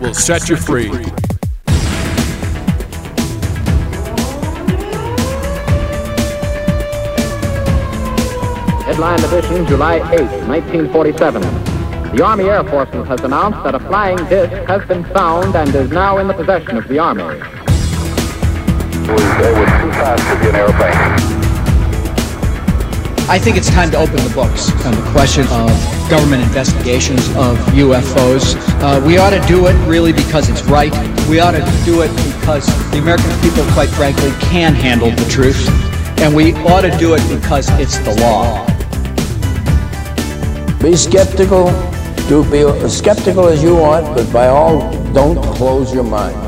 will set you free. Headline edition, July 8, 1947. The Army Air Forces has announced that a flying disc has been found and is now in the possession of the Army. It was too fast to be an airplane. I think it's time to open the books on the question of government investigations of UFOs. Uh, we ought to do it really because it's right. We ought to do it because the American people, quite frankly, can handle the truth. And we ought to do it because it's the law. Be skeptical. Do be as skeptical as you want, but by all, don't close your mind.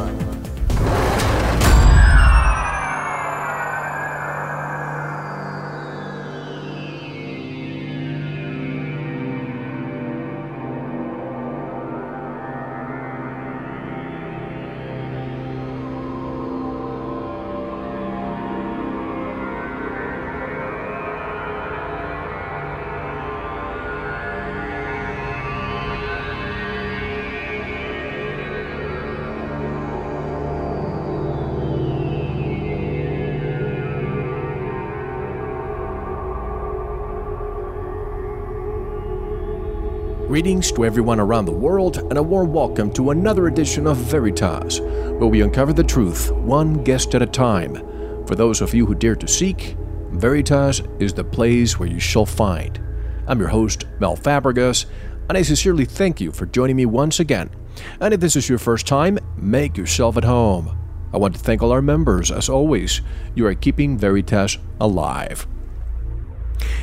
Greetings to everyone around the world, and a warm welcome to another edition of Veritas, where we uncover the truth one guest at a time. For those of you who dare to seek, Veritas is the place where you shall find. I'm your host, Mel Fabregas, and I sincerely thank you for joining me once again. And if this is your first time, make yourself at home. I want to thank all our members, as always. You are keeping Veritas alive.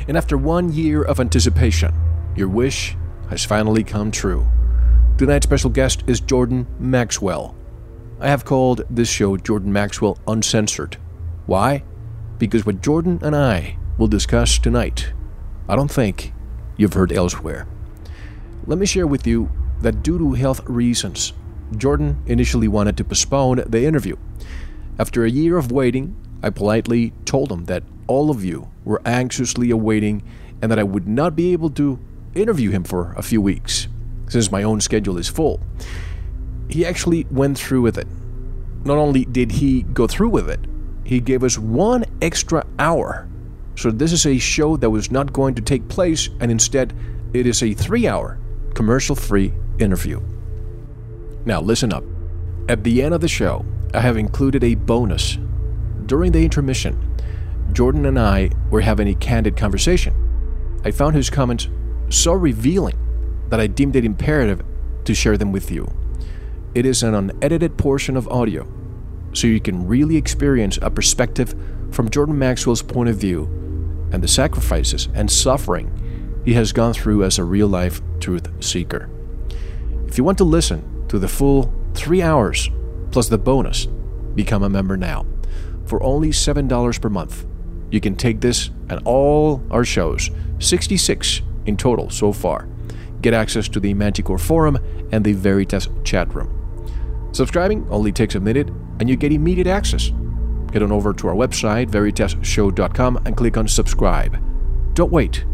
And after one year of anticipation, your wish has finally come true. Tonight's special guest is Jordan Maxwell. I have called this show Jordan Maxwell Uncensored. Why? Because what Jordan and I will discuss tonight, I don't think you've heard elsewhere. Let me share with you that due to health reasons, Jordan initially wanted to postpone the interview. After a year of waiting, I politely told him that all of you were anxiously awaiting and that I would not be able to interview him for a few weeks, since my own schedule is full. He actually went through with it. Not only did he go through with it, he gave us one extra hour. So this is a show that was not going to take place, and instead, it is a three hour, commercial free interview. Now, listen up. At the end of the show, I have included a bonus. During the intermission, Jordan and I were having a candid conversation. I found his comments so revealing that I deemed it imperative to share them with you. It is an unedited portion of audio, so you can really experience a perspective from Jordan Maxwell's point of view and the sacrifices and suffering he has gone through as a real life truth seeker. If you want to listen to the full three hours plus the bonus, become a member now. For only $7 per month, you can take this and all our shows, 66 in total so far. Get access to the Manticore forum and the Veritas chat room. Subscribing only takes a minute and you get immediate access. Get on over to our website, veritasshow.com, and click on subscribe. Don't wait.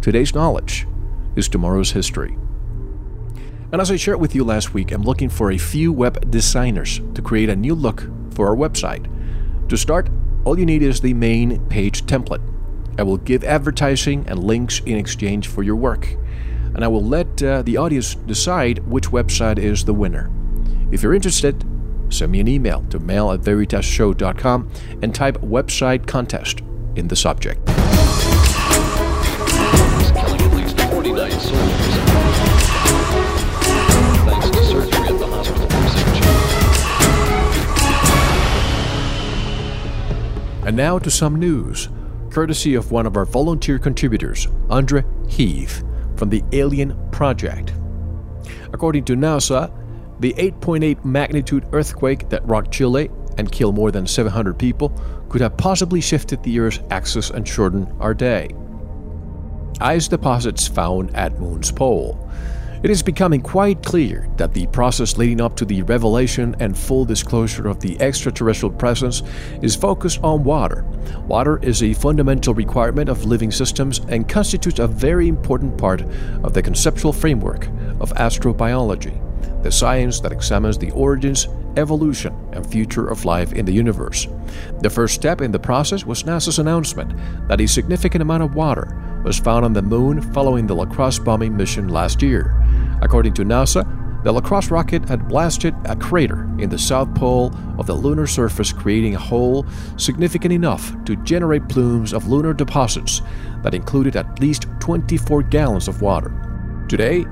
Today's knowledge is tomorrow's history. And as I shared with you last week, I'm looking for a few web designers to create a new look for our website. To start, all you need is the main page template. I will give advertising and links in exchange for your work, and I will let uh, the audience decide which website is the winner. If you're interested, send me an email to mail at veritasshow.com and type website contest in the subject. killing at least 49 soldiers. Thanks to surgery at the hospital research. And now to some news, courtesy of one of our volunteer contributors, Andre Heath, from the Alien Project. According to NASA, the 8.8 magnitude earthquake that rocked Chile and killed more than 700 people could have possibly shifted the Earth's axis and shortened our day. Ice deposits found at Moon's pole. It is becoming quite clear that the process leading up to the revelation and full disclosure of the extraterrestrial presence is focused on water. Water is a fundamental requirement of living systems and constitutes a very important part of the conceptual framework of astrobiology, the science that examines the origins, evolution, and future of life in the universe. The first step in the process was NASA's announcement that a significant amount of water was found on the moon following the LCROSS bombing mission last year. According to NASA, the LCROSS rocket had blasted a crater in the south pole of the lunar surface, creating a hole significant enough to generate plumes of lunar deposits that included at least 24 gallons of water. Today,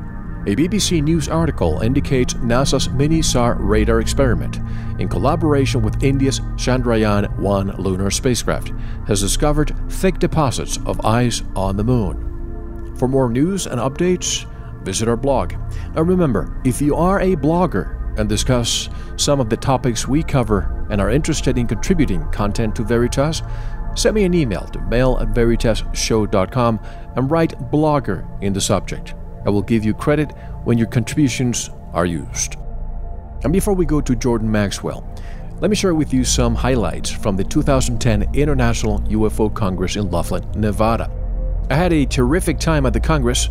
a BBC News article indicates NASA's Mini-SAR radar experiment, in collaboration with India's Chandrayaan 1 lunar spacecraft, has discovered thick deposits of ice on the moon. For more news and updates, visit our blog. And remember, if you are a blogger and discuss some of the topics we cover and are interested in contributing content to Veritas, send me an email to mail at veritasshow.com and write blogger in the subject. I will give you credit when your contributions are used. And before we go to Jordan Maxwell, let me share with you some highlights from the 2010 International UFO Congress in Laughlin, Nevada. I had a terrific time at the Congress,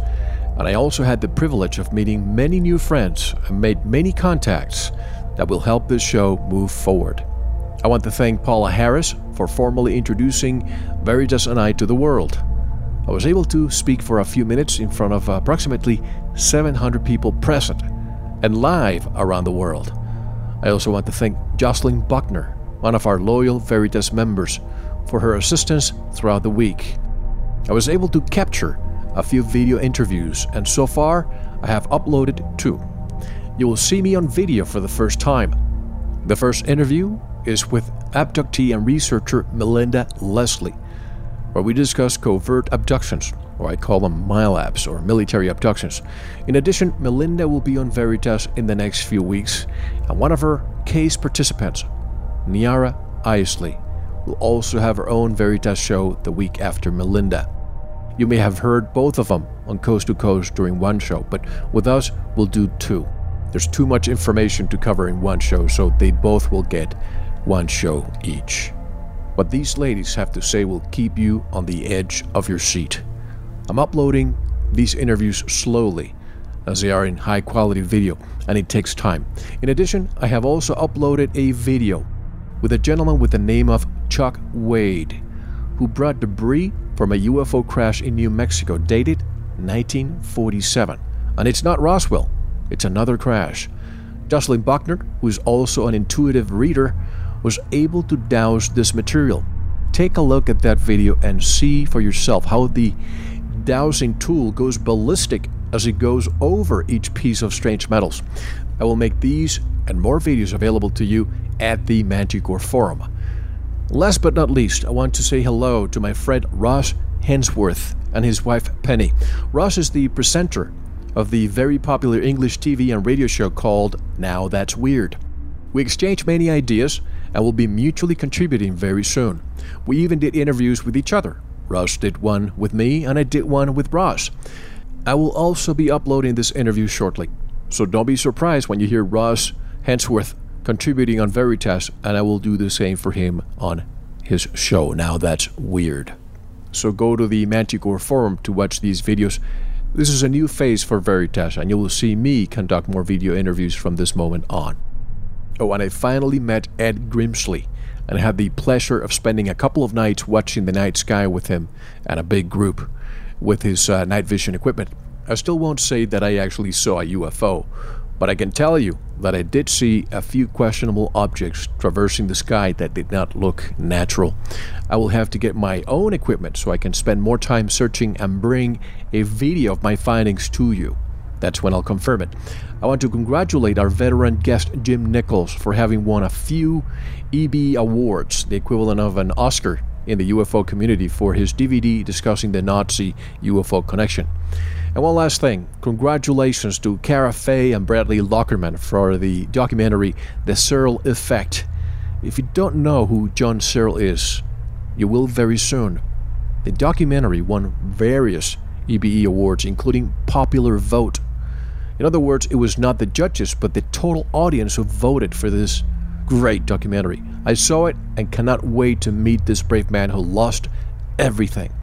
and I also had the privilege of meeting many new friends and made many contacts that will help this show move forward. I want to thank Paula Harris for formally introducing Veritas and I to the world. I was able to speak for a few minutes in front of approximately 700 people present and live around the world. I also want to thank Jocelyn Buckner, one of our loyal Veritas members, for her assistance throughout the week. I was able to capture a few video interviews, and so far I have uploaded two. You will see me on video for the first time. The first interview is with abductee and researcher Melinda Leslie where we discuss covert abductions, or I call them MILABs, or military abductions. In addition, Melinda will be on Veritas in the next few weeks, and one of her case participants, Niara Isley, will also have her own Veritas show the week after Melinda. You may have heard both of them on Coast to Coast during one show, but with us, we'll do two. There's too much information to cover in one show, so they both will get one show each. What these ladies have to say will keep you on the edge of your seat. I'm uploading these interviews slowly, as they are in high quality video, and it takes time. In addition, I have also uploaded a video with a gentleman with the name of Chuck Wade, who brought debris from a UFO crash in New Mexico dated 1947. And it's not Roswell, it's another crash. Jocelyn Buckner, who is also an intuitive reader, was able to douse this material. Take a look at that video and see for yourself how the dowsing tool goes ballistic as it goes over each piece of strange metals. I will make these and more videos available to you at the Manticore Forum. Last but not least, I want to say hello to my friend Ross Hemsworth and his wife Penny. Ross is the presenter of the very popular English TV and radio show called Now That's Weird. We exchange many ideas and will be mutually contributing very soon. We even did interviews with each other. Ross did one with me, and I did one with Ross. I will also be uploading this interview shortly, so don't be surprised when you hear Ross Hemsworth contributing on Veritas, and I will do the same for him on his show. Now that's weird. So go to the Manticore forum to watch these videos. This is a new phase for Veritas, and you will see me conduct more video interviews from this moment on. Oh, and I finally met Ed Grimsley and had the pleasure of spending a couple of nights watching the night sky with him and a big group with his uh, night vision equipment. I still won't say that I actually saw a UFO, But I can tell you that I did see a few questionable objects traversing the sky that did not look natural. I will have to get my own equipment so I can spend more time searching and bring a video of my findings to you. That's when I'll confirm it. I want to congratulate our veteran guest Jim Nichols for having won a few EBE awards, the equivalent of an Oscar in the UFO community, for his DVD discussing the Nazi UFO connection. And one last thing congratulations to Cara Fay and Bradley Lockerman for the documentary The Searl Effect. If you don't know who John Searl is, you will very soon. The documentary won various EBE awards, including Popular Vote. In other words, it was not the judges, but the total audience who voted for this great documentary. I saw it and cannot wait to meet this brave man who lost everything.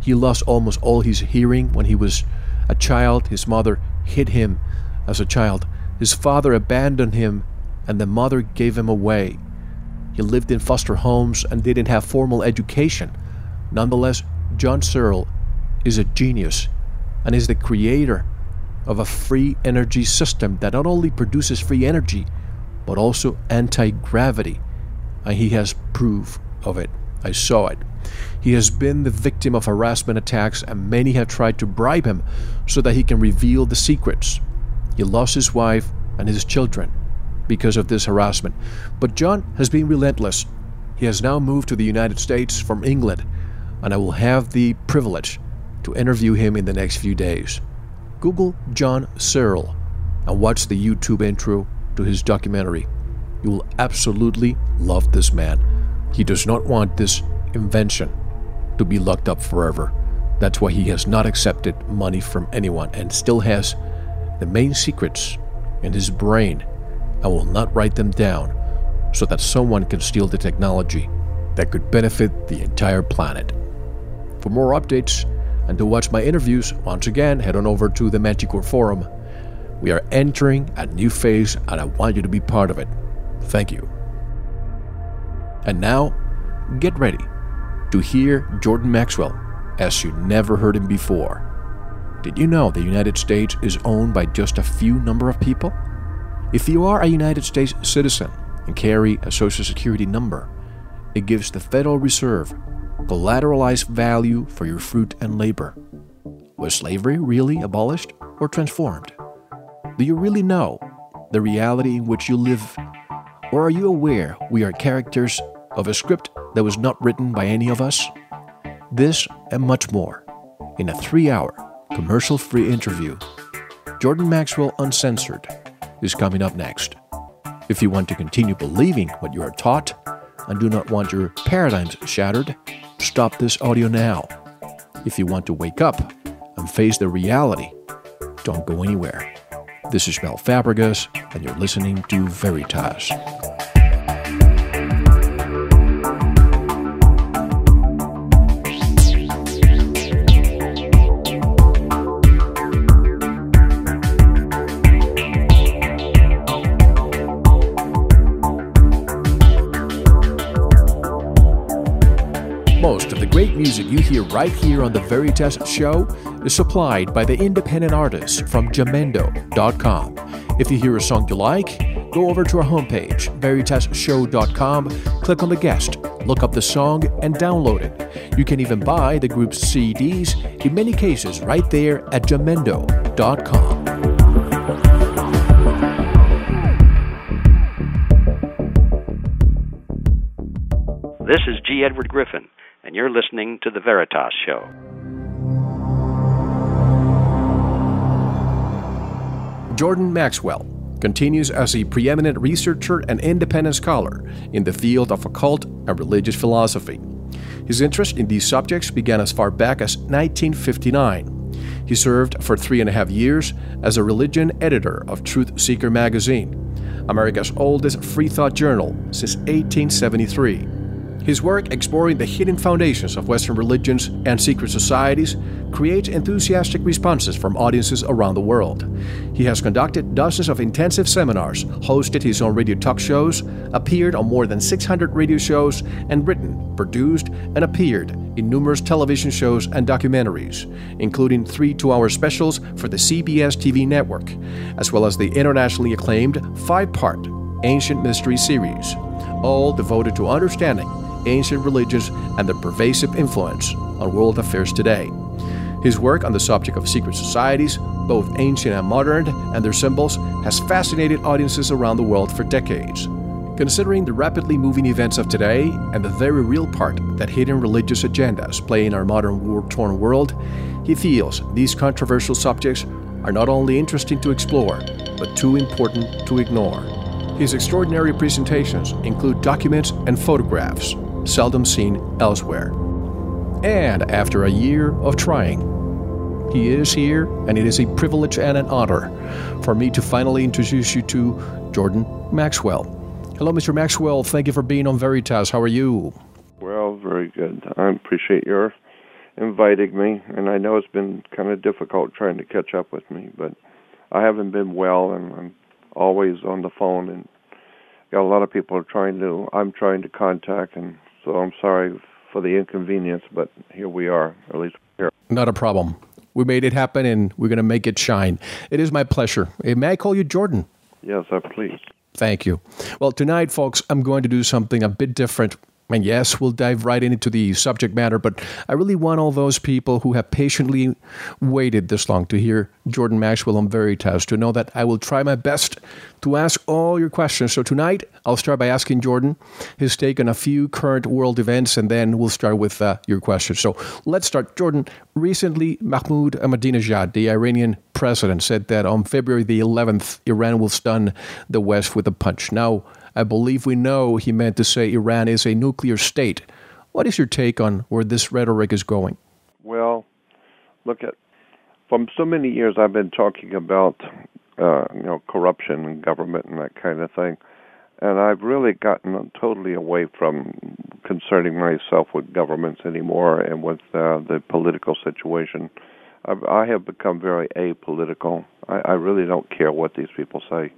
He lost almost all his hearing when he was a child. His mother hid him as a child. His father abandoned him, and the mother gave him away. He lived in foster homes and didn't have formal education. Nonetheless, John Searl is a genius and is the creator of a free energy system that not only produces free energy, but also anti gravity. And he has proof of it. I saw it. He has been the victim of harassment attacks, and many have tried to bribe him so that he can reveal the secrets. He lost his wife and his children because of this harassment. But John has been relentless. He has now moved to the United States from England, and I will have the privilege to interview him in the next few days. Google John Searl and watch the YouTube intro to his documentary. You will absolutely love this man. He does not want this invention to be locked up forever. That's why he has not accepted money from anyone and still has the main secrets in his brain and will not write them down so that someone can steal the technology that could benefit the entire planet. For more updates and to watch my interviews, once again, head on over to the Manticore Forum. We are entering a new phase and I want you to be part of it. Thank you. And now, get ready to hear Jordan Maxwell as you never heard him before. Did you know the United States is owned by just a few number of people? If you are a United States citizen and carry a Social Security number, it gives the Federal Reserve collateralized value for your fruit and labor. Was slavery really abolished or transformed? Do you really know the reality in which you live? Or are you aware we are characters of a script that was not written by any of us? This and much more in a three hour commercial free interview. Jordan Maxwell Uncensored is coming up next. If you want to continue believing what you are taught and do not want your paradigms shattered, stop this audio now. If you want to wake up and face the reality, don't go anywhere. This is Mel Fabregas, and you're listening to Veritas. Music you hear right here on the Veritas Show is supplied by the independent artists from Jamendo.com. If you hear a song you like, go over to our homepage, veritasshow.com, click on the guest, look up the song, and download it. You can even buy the group's CDs, in many cases, right there at Jamendo.com. This is G. Edward Griffin, and you're listening to The Veritas Show. Jordan Maxwell continues as a preeminent researcher and independent scholar in the field of occult and religious philosophy. His interest in these subjects began as far back as 1959. He served for three and a half years as a religion editor of Truth Seeker magazine, America's oldest free thought journal since 1873. His work exploring the hidden foundations of Western religions and secret societies creates enthusiastic responses from audiences around the world. He has conducted dozens of intensive seminars, hosted his own radio talk shows, appeared on more than 600 radio shows, and written, produced, and appeared in numerous television shows and documentaries, including three two hour specials for the CBS TV network, as well as the internationally acclaimed five part Ancient Mystery series, all devoted to understanding ancient religions and their pervasive influence on world affairs today. His work on the subject of secret societies, both ancient and modern, and their symbols, has fascinated audiences around the world for decades. Considering the rapidly moving events of today and the very real part that hidden religious agendas play in our modern war torn world, he feels these controversial subjects are not only interesting to explore, but too important to ignore. His extraordinary presentations include documents and photographs seldom seen elsewhere. And after a year of trying, he is here, and it is a privilege and an honor for me to finally introduce you to Jordan Maxwell. Hello, Mr. Maxwell. Thank you for being on Veritas. How are you? Well, very good. I appreciate your inviting me, and I know it's been kind of difficult trying to catch up with me, but I haven't been well, and I'm always on the phone, and got a lot of people are trying to I'm trying to contact, and so I'm sorry for the inconvenience, but here we are, at least here. Not a problem. We made it happen, and we're going to make it shine. It is my pleasure. May I call you Jordan? Yes, uh, please. Thank you. Well, tonight, folks, I'm going to do something a bit different and yes, we'll dive right into the subject matter, but I really want all those people who have patiently waited this long to hear Jordan Maxwell on Veritas to know that I will try my best to ask all your questions. So tonight, I'll start by asking Jordan his take on a few current world events, and then we'll start with uh, your questions. So let's start. Jordan, recently, Mahmoud Ahmadinejad, the Iranian president, said that on February the 11th, Iran will stun the West with a punch. Now, I believe we know he meant to say Iran is a nuclear state. What is your take on where this rhetoric is going? Well, look at from so many years I've been talking about uh, you know corruption and government and that kind of thing, and I've really gotten totally away from concerning myself with governments anymore and with uh, the political situation. I've, I have become very apolitical. I, I really don't care what these people say.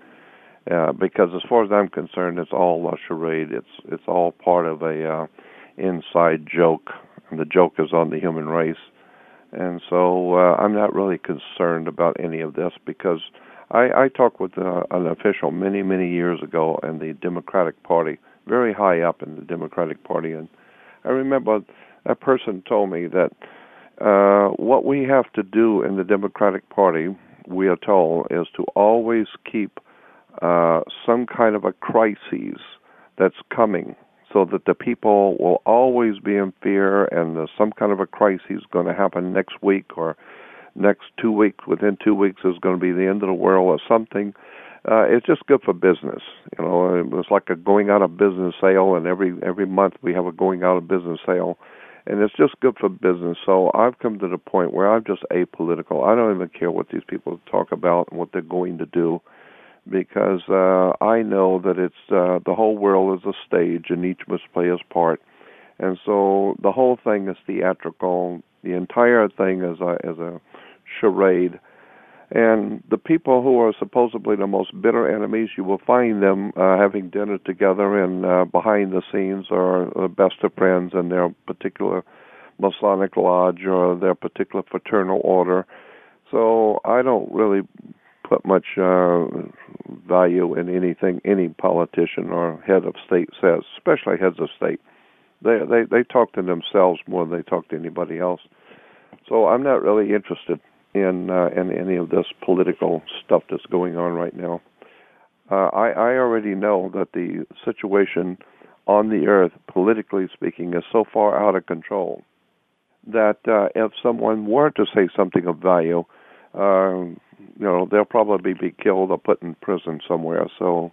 Uh, because as far as I'm concerned, it's all a charade. It's it's all part of a uh, inside joke, and the joke is on the human race. And so uh, I'm not really concerned about any of this because I, I talked with uh, an official many many years ago in the Democratic Party, very high up in the Democratic Party, and I remember that person told me that uh, what we have to do in the Democratic Party, we are told, is to always keep uh, some kind of a crisis that's coming so that the people will always be in fear and there's some kind of a crisis going to happen next week or next two weeks within two weeks is going to be the end of the world or something. Uh, it's just good for business you know it's like a going out of business sale and every every month we have a going out of business sale. And it's just good for business. So i've come to the point where i'm just apolitical. I don't even care what these people talk about and what they're going to do because uh, I know that it's uh, the whole world is a stage and each must play his part, and so the whole thing is theatrical. The entire thing is a is a charade, and the people who are supposedly the most bitter enemies, you will find them uh, having dinner together and uh, behind the scenes are the best of friends in their particular Masonic lodge or their particular fraternal order. So I don't really put much uh, value in anything any politician or head of state says, especially heads of state. They they they talk to themselves more than they talk to anybody else. So I'm not really interested in uh, in any of this political stuff that's going on right now. Uh, I I already know that the situation on the earth, politically speaking, is so far out of control that uh, if someone were to say something of value, you know they'll probably be killed or put in prison somewhere. So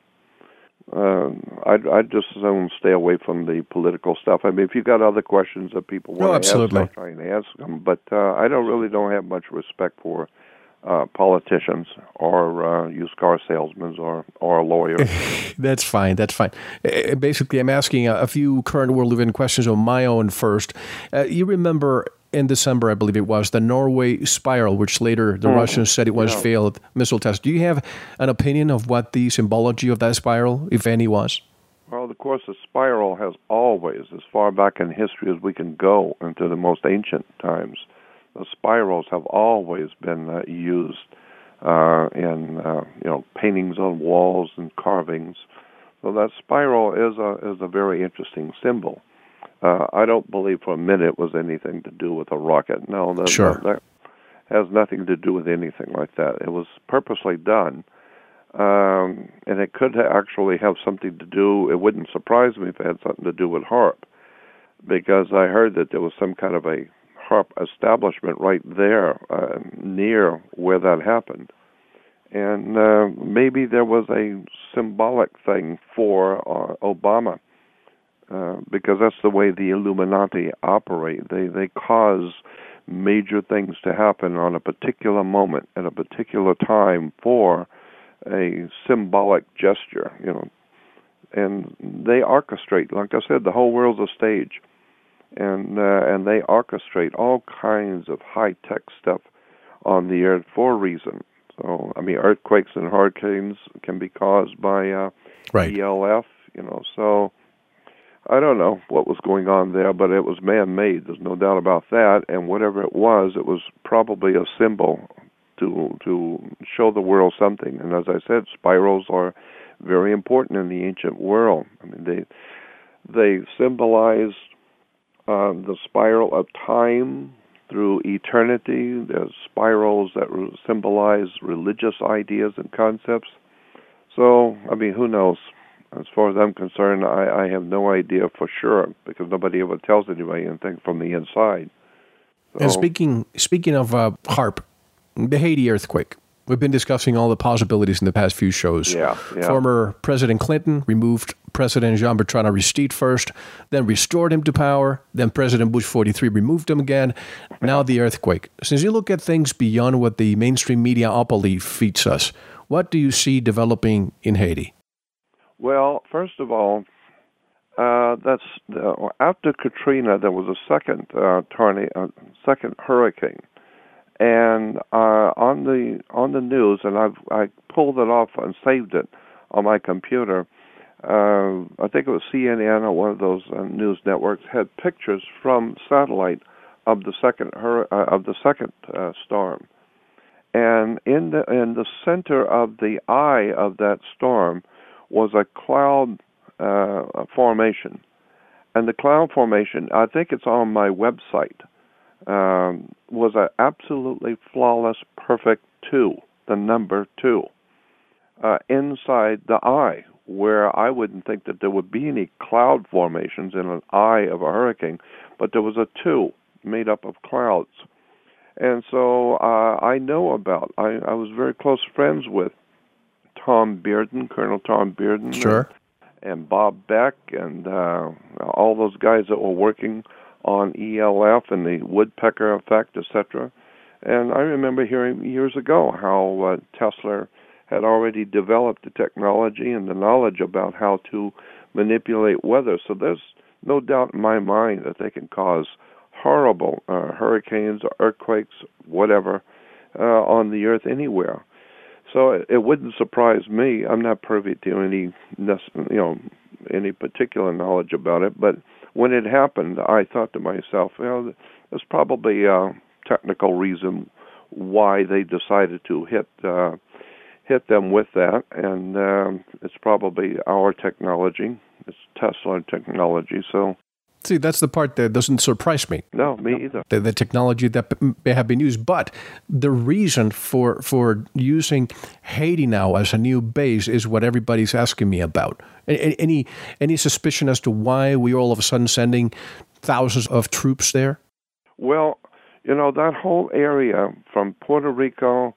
uh, I'd I'd just soon stay away from the political stuff. I mean, if you've got other questions that people want no, to absolutely. ask, I'll try and ask them. But uh, I don't really don't have much respect for uh, politicians or uh, used car salesmen or or lawyers. that's fine. That's fine. Uh, basically, I'm asking a, a, few current world event questions on my own first. Uh, you remember in December, I believe it was, the Norway spiral, which later the mm. Russians said it was yeah. failed missile test. Do you have an opinion of what the symbology of that spiral, if any, was? Well, of course, the spiral has always, as far back in history as we can go into the most ancient times, the spirals have always been uh, used uh, in uh, you know paintings on walls and carvings. So that spiral is a is a very interesting symbol. Uh, I don't believe for a minute it was anything to do with a rocket. No, that, sure. that, that has nothing to do with anything like that. It was purposely done, um, and it could actually have something to do. It wouldn't surprise me if it had something to do with HAARP, because I heard that there was some kind of a HAARP establishment right there uh, near where that happened. And uh, maybe there was a symbolic thing for uh, Obama, uh, because that's the way the Illuminati operate. They they cause major things to happen on a particular moment at a particular time for a symbolic gesture, you know. And they orchestrate, like I said, the whole world's a stage and uh, and they orchestrate all kinds of high tech stuff on the earth for a reason. So I mean, earthquakes and hurricanes can be caused by uh, right. ELF, you know. So I don't know what was going on there, but it was man-made. There's no doubt about that. And whatever it was, it was probably a symbol to to show the world something. And as I said, spirals are very important in the ancient world. I mean, they they symbolize uh, the spiral of time through eternity. There's spirals that symbolize religious ideas and concepts. So, I mean, who knows? As far as I'm concerned, I, I have no idea for sure because nobody ever tells anybody anything from the inside. So, and speaking speaking of uh, HAARP, the Haiti earthquake. We've been discussing all the possibilities in the past few shows. Yeah, yeah. Former President Clinton removed President Jean Bertrand Aristide first, then restored him to power, then President Bush 43 removed him again. Now the earthquake. Since you look at things beyond what the mainstream media mediaopoly feeds us, what do you see developing in Haiti? Well, first of all, uh, that's uh, after Katrina. There was a second uh, tornado, uh, second hurricane, and uh, on the on the news, and I've I pulled it off and saved it on my computer. Uh, I think it was CNN or one of those uh, news networks had pictures from satellite of the second uh, of the second uh, storm, and in the in the center of the eye of that storm was a cloud uh, formation, and the cloud formation I think it's on my website um, was an absolutely flawless, perfect two, the number two, uh, inside the eye, where I wouldn't think that there would be any cloud formations in an eye of a hurricane, but there was a two made up of clouds. And so uh, I know about, I, I was very close friends with Tom Bearden, Colonel Tom Bearden. Sure. And, and Bob Beck and uh, all those guys that were working on ELF and the woodpecker effect, etc. And I remember hearing years ago how uh, Tesla had already developed the technology and the knowledge about how to manipulate weather. So there's no doubt in my mind that they can cause horrible uh, hurricanes earthquakes, whatever, uh, on the earth anywhere. So it, wouldn't surprise me. I'm not privy to any, you know, any particular knowledge about it, but when it happened, I thought to myself, well, there's probably a technical reason why they decided to hit uh, hit them with that, and um, it's probably our technology. It's Tesla technology, so See, that's the part that doesn't surprise me. No, me either. The, the, technology that may have been used, but the reason for for using Haiti now as a new base is what everybody's asking me about. Any any suspicion as to why we all of a sudden sending thousands of troops there? Well, you know that whole area from Puerto Rico,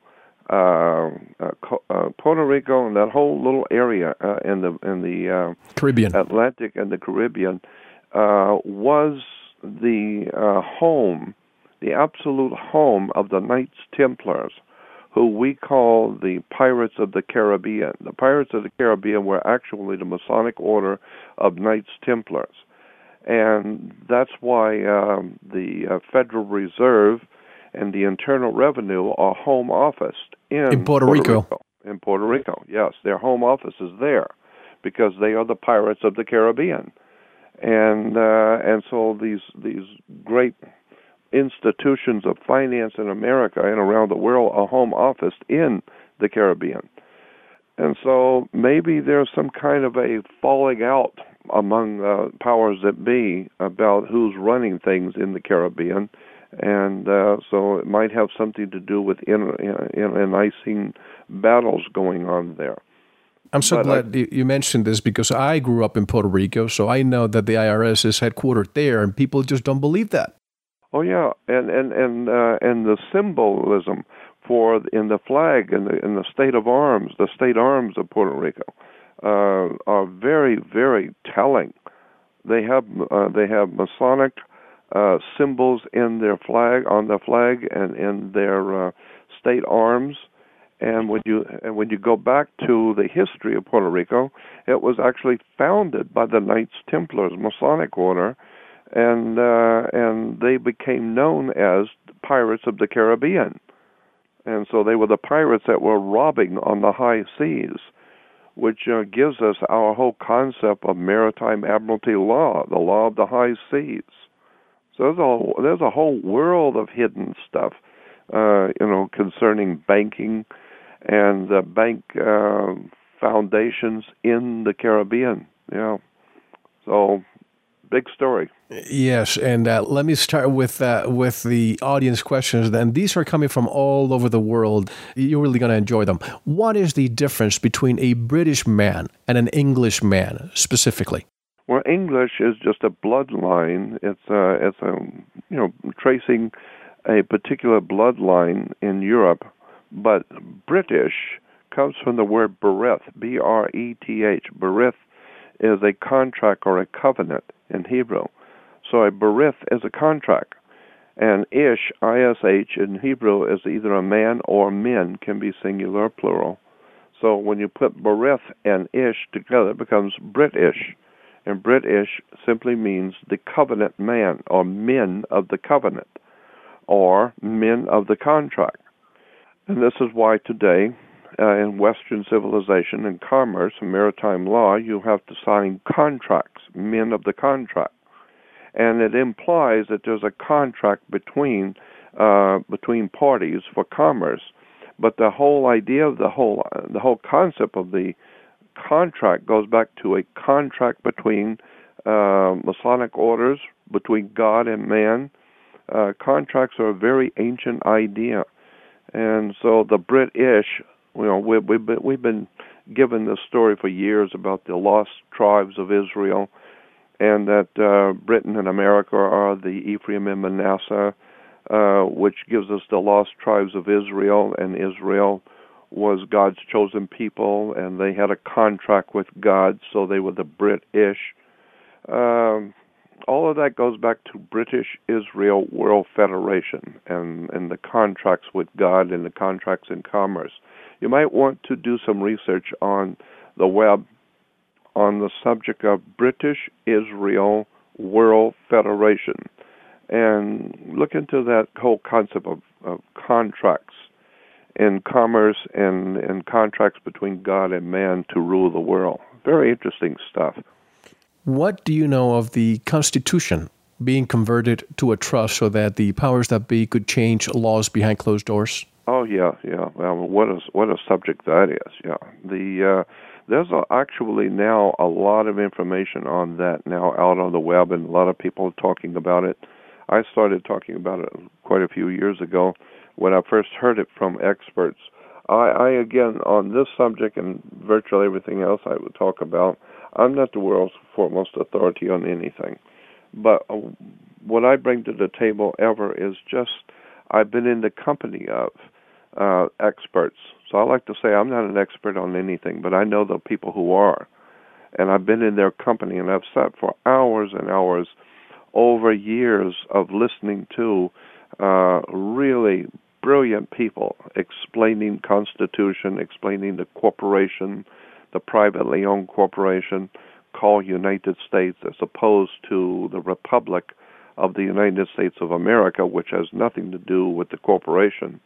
uh, uh, uh, Puerto Rico, and that whole little area uh, in the in the uh, Caribbean, Atlantic, and the Caribbean uh, was the uh, home, the absolute home of the Knights Templars, who we call the Pirates of the Caribbean. The Pirates of the Caribbean were actually the Masonic Order of Knights Templars. And that's why um, the uh, Federal Reserve and the Internal Revenue are home office in, in Puerto, Puerto Rico. Rico. In Puerto Rico, yes, their home office is there because they are the pirates of the Caribbean, and uh, and so these these great institutions of finance in America and around the world are home office in the Caribbean. And so maybe there's some kind of a falling out among uh, powers that be about who's running things in the Caribbean. And uh, so it might have something to do with internecine battles going on there. I'm so but glad I, you mentioned this because I grew up in Puerto Rico, so I know that the IRS is headquartered there, and people just don't believe that. Oh yeah, and and and uh, and the symbolism for in the flag and the in the state of arms, the state arms of Puerto Rico, uh, are very very telling. They have uh, they have Masonic uh, symbols in their flag on the flag and in their uh, state arms. And when you and when you go back to the history of Puerto Rico, it was actually founded by the Knights Templars Masonic order, and uh, and they became known as pirates of the Caribbean, and so they were the pirates that were robbing on the high seas, which uh, gives us our whole concept of maritime admiralty law, the law of the high seas. So there's a there's a whole world of hidden stuff, uh, you know, concerning banking and uh, bank uh, foundations in the Caribbean. Yeah, so big story. Yes, and uh, let me start with uh, with the audience questions. Then these are coming from all over the world. You're really going to enjoy them. What is the difference between a British man and an English man specifically? Well, English is just a bloodline. It's a, uh, it's a you know tracing a particular bloodline in Europe, but British comes from the word berith, B R E T H. Berith is a contract or a covenant in Hebrew. So a berith is a contract. And ish, ish, in Hebrew is either a man or men, can be singular or plural. So when you put berith and ish together, it becomes British. And British simply means the covenant man, or men of the covenant, or men of the contract. And this is why today uh, in Western civilization and commerce and maritime law, you have to sign contracts, men of the contract, and it implies that there's a contract between uh, between parties for commerce. But the whole idea of the whole the whole concept of the contract goes back to a contract between uh, Masonic orders, between God and man. Uh, contracts are a very ancient idea, and so the British you know, we, we've been, we've been given this story for years about the lost tribes of Israel, and that uh, Britain and America are the Ephraim and Manasseh, uh, which gives us the lost tribes of Israel, and Israel was God's chosen people, and they had a contract with God, so they were the British. Um, all of that goes back to British Israel World Federation and, and the contracts with God and the contracts in commerce you might want to do some research on the web on the subject of British Israel World Federation and look into that whole concept of, of contracts in commerce and, and contracts between God and man to rule the world. Very interesting stuff. What do you know of the Constitution being converted to a trust so that the powers that be could change laws behind closed doors? Oh yeah, yeah. Well, what is what a subject that is. Yeah, the uh, there's a, actually now a lot of information on that now out on the web, and a lot of people are talking about it. I started talking about it quite a few years ago when I first heard it from experts. I, I again on this subject and virtually everything else I would talk about. I'm not the world's foremost authority on anything, but uh, what I bring to the table ever is just I've been in the company of uh, experts. So I like to say I'm not an expert on anything, but I know the people who are. And I've been in their company and I've sat for hours and hours over years of listening to uh, really brilliant people explaining Constitution, explaining the corporation, the privately owned corporation called United States, as opposed to the Republic of the United States of America, which has nothing to do with the corporation.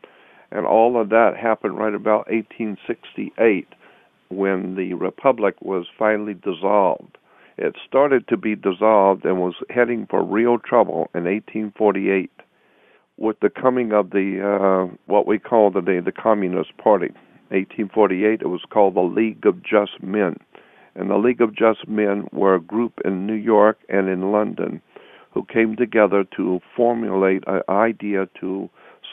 And all of that happened right about 1868 when the Republic was finally dissolved. It started to be dissolved and was heading for real trouble in 1848 with the coming of the uh, what we call today the Communist Party. 1848, it was called the League of Just Men, and the League of Just Men were a group in New York and in London who came together to formulate an idea to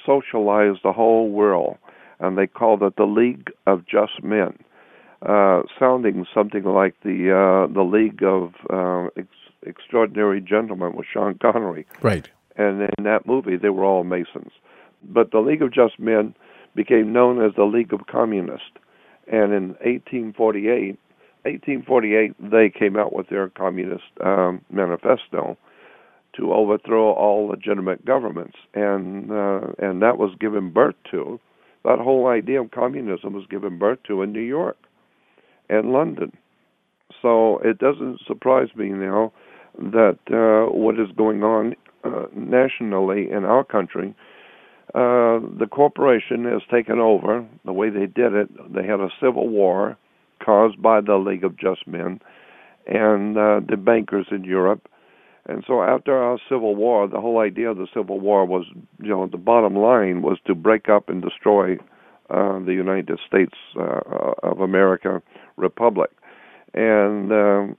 socialize the whole world, and they called it the League of Just Men, uh, sounding something like the uh, the League of uh, Ex- Extraordinary Gentlemen with Sean Connery. Right. And in that movie, they were all Masons. But the League of Just Men became known as the League of Communists. And in 1848, 1848, they came out with their communist um, manifesto to overthrow all legitimate governments, and uh, and that was given birth to. That whole idea of communism was given birth to in New York and London. So it doesn't surprise me now that uh, what is going on uh, nationally in our country, uh, the corporation has taken over the way they did it. They had a civil war caused by the League of Just Men and uh, the bankers in Europe. And so after our Civil War, the whole idea of the Civil War was, you know, the bottom line was to break up and destroy uh, the United States uh, of America republic. And um,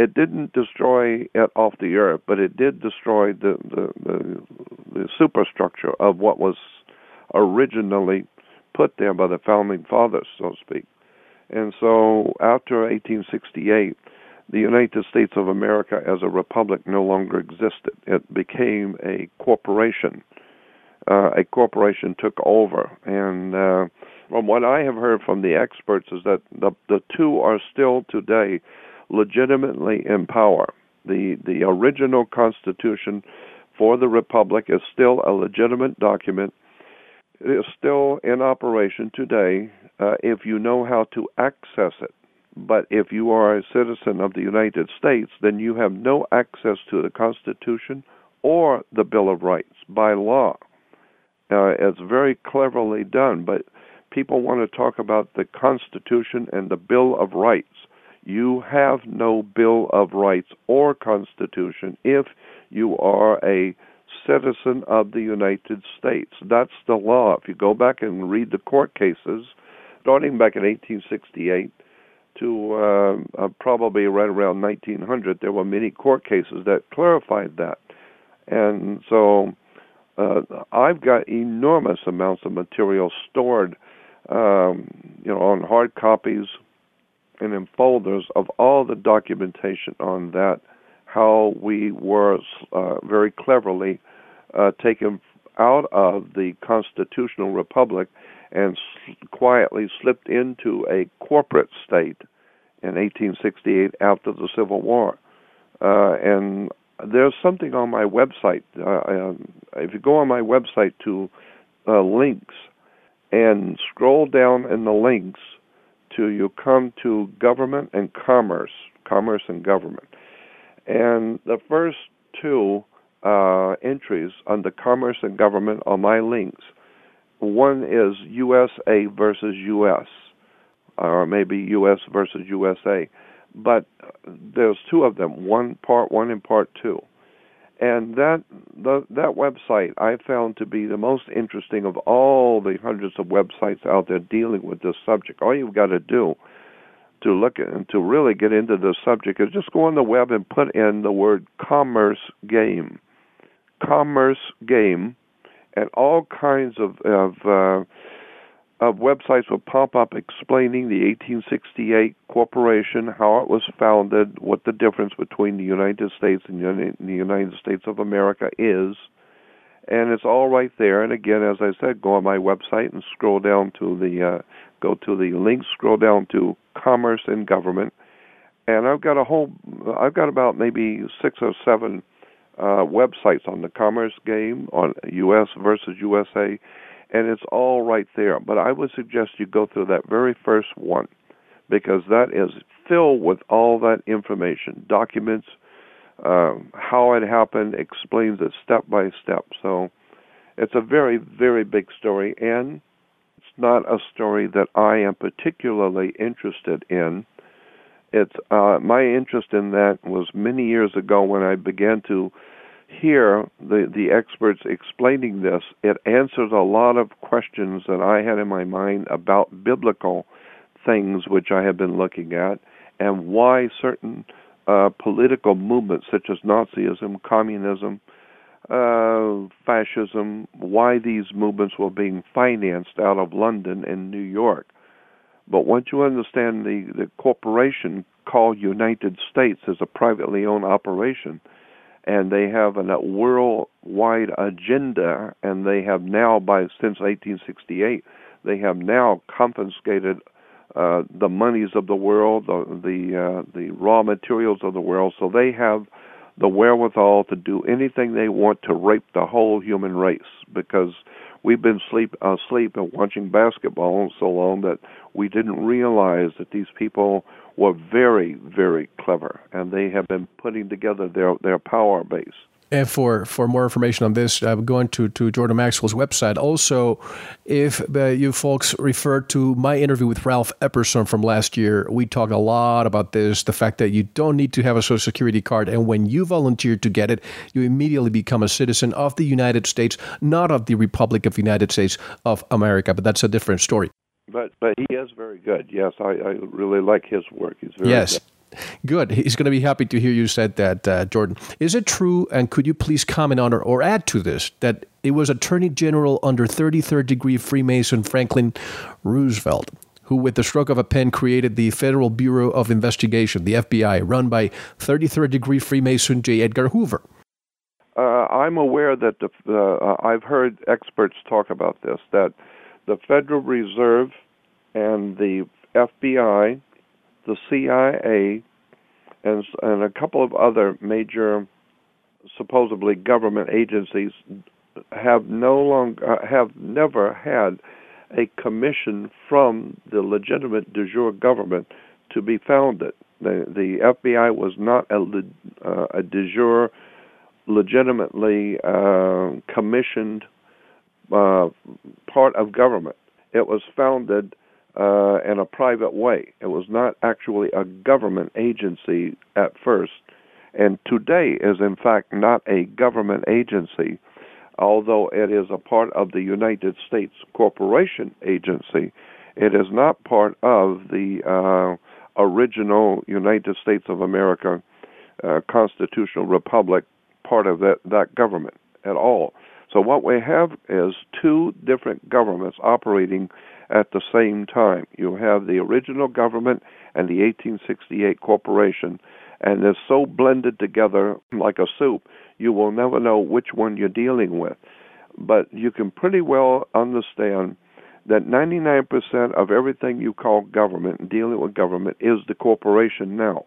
it didn't destroy it off the earth, but it did destroy the, the, the, the superstructure of what was originally put there by the founding fathers, so to speak. And so after 1868, the United States of America as a republic no longer existed. It became a corporation. Uh, a corporation took over, and uh, from what I have heard from the experts is that the the two are still today legitimately in power. The the original constitution for the republic is still a legitimate document. It is still in operation today uh, if you know how to access it. But if you are a citizen of the United States, then you have no access to the Constitution or the Bill of Rights by law. Uh, it's very cleverly done, but people want to talk about the Constitution and the Bill of Rights. You have no Bill of Rights or Constitution if you are a citizen of the United States. That's the law. If you go back and read the court cases, starting back in 1868 to uh, uh, probably right around 1900, there were many court cases that clarified that. And so uh, I've got enormous amounts of material stored, um, you know, on hard copies and in folders of all the documentation on that, how we were uh, very cleverly uh, taken out of the constitutional republic and quietly slipped into a corporate state in 1868 after the Civil War. Uh, and there's something on my website. Uh, um, if you go on my website to uh, links and scroll down in the links to you come to government and commerce, commerce and government. And the first two uh, entries under commerce and government are my links. One is USA versus US, or maybe US versus USA, but there's two of them, one part one and part two. And that the, that website I found to be the most interesting of all the hundreds of websites out there dealing with this subject. All you've got to do to look at and to really get into this subject is just go on the web and put in the word commerce game, commerce game, and all kinds of of uh, of websites will pop up explaining the 1868 corporation, how it was founded, what the difference between the United States and the United States of America is. And it's all right there. And again, as I said, go on my website and scroll down to the uh, go to the link, scroll down to commerce and government, and I've got a whole, I've got about maybe six or seven uh, websites on the commerce game on U.S. versus USA, and it's all right there. But I would suggest you go through that very first one because that is filled with all that information, documents, uh, how it happened, explains it step by step. So it's a very, very big story, and it's not a story that I am particularly interested in. It's uh, my interest in that was many years ago when I began to hear the the experts explaining this. It answers a lot of questions that I had in my mind about biblical things which I have been looking at, and why certain uh, political movements such as Nazism, communism, uh, fascism, why these movements were being financed out of London and New York. But once you understand the, the corporation called United States is a privately owned operation, and they have a worldwide agenda, and they have now, by since 1868, they have now confiscated uh, the monies of the world, the the, uh, the raw materials of the world. So they have the wherewithal to do anything they want to rape the whole human race because we've been sleep uh, asleep and watching basketball so long that we didn't realize that these people were very very clever and they have been putting together their their power base and for, for more information on this, uh, going to, to Jordan Maxwell's website. Also, if uh, you folks refer to my interview with Ralph Epperson from last year, we talked a lot about this the fact that you don't need to have a Social Security card. And when you volunteer to get it, you immediately become a citizen of the United States, not of the Republic of the United States of America. But that's a different story. But but he is very good. Yes, I, I really like his work. He's very yes. Good. Good. He's going to be happy to hear you said that, uh, Jordan. Is it true, and could you please comment on or, or add to this, that it was Attorney General under 33rd degree Freemason Franklin Roosevelt who, with the stroke of a pen, created the Federal Bureau of Investigation, the FBI, run by 33rd degree Freemason J. Edgar Hoover? Uh, I'm aware that the, uh, I've heard experts talk about this that the Federal Reserve and the FBI the CIA, and, and a couple of other major, supposedly government agencies have no longer uh, have never had a commission from the legitimate de jure government to be founded. The the FBI was not a, uh, a de jure, legitimately uh, commissioned uh, part of government. It was founded uh, in a private way. It was not actually a government agency at first, and today is in fact not a government agency, although it is a part of the United States Corporation Agency. It is not part of the uh, original United States of America uh, constitutional republic, part of that, that government at all. So what we have is two different governments operating at the same time. You have the original government and the 1868 corporation, and they're so blended together like a soup, you will never know which one you're dealing with. But you can pretty well understand that 99% of everything you call government and dealing with government is the corporation now.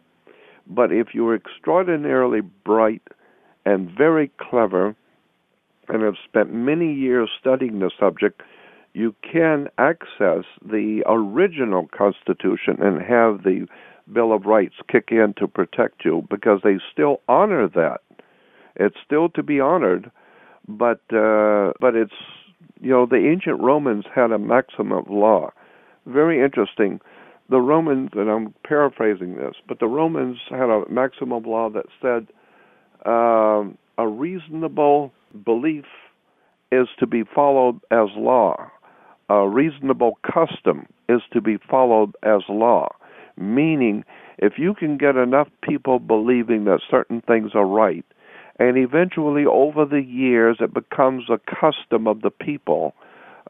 But if you're extraordinarily bright and very clever and have spent many years studying the subject, you can access the original Constitution and have the Bill of Rights kick in to protect you because they still honor that. It's still to be honored, but uh, but it's you know the ancient Romans had a maxim of law. Very interesting. The Romans, and I'm paraphrasing this, but the Romans had a maxim of law that said um, a reasonable belief is to be followed as law a reasonable custom is to be followed as law. Meaning, if you can get enough people believing that certain things are right, and eventually over the years it becomes a custom of the people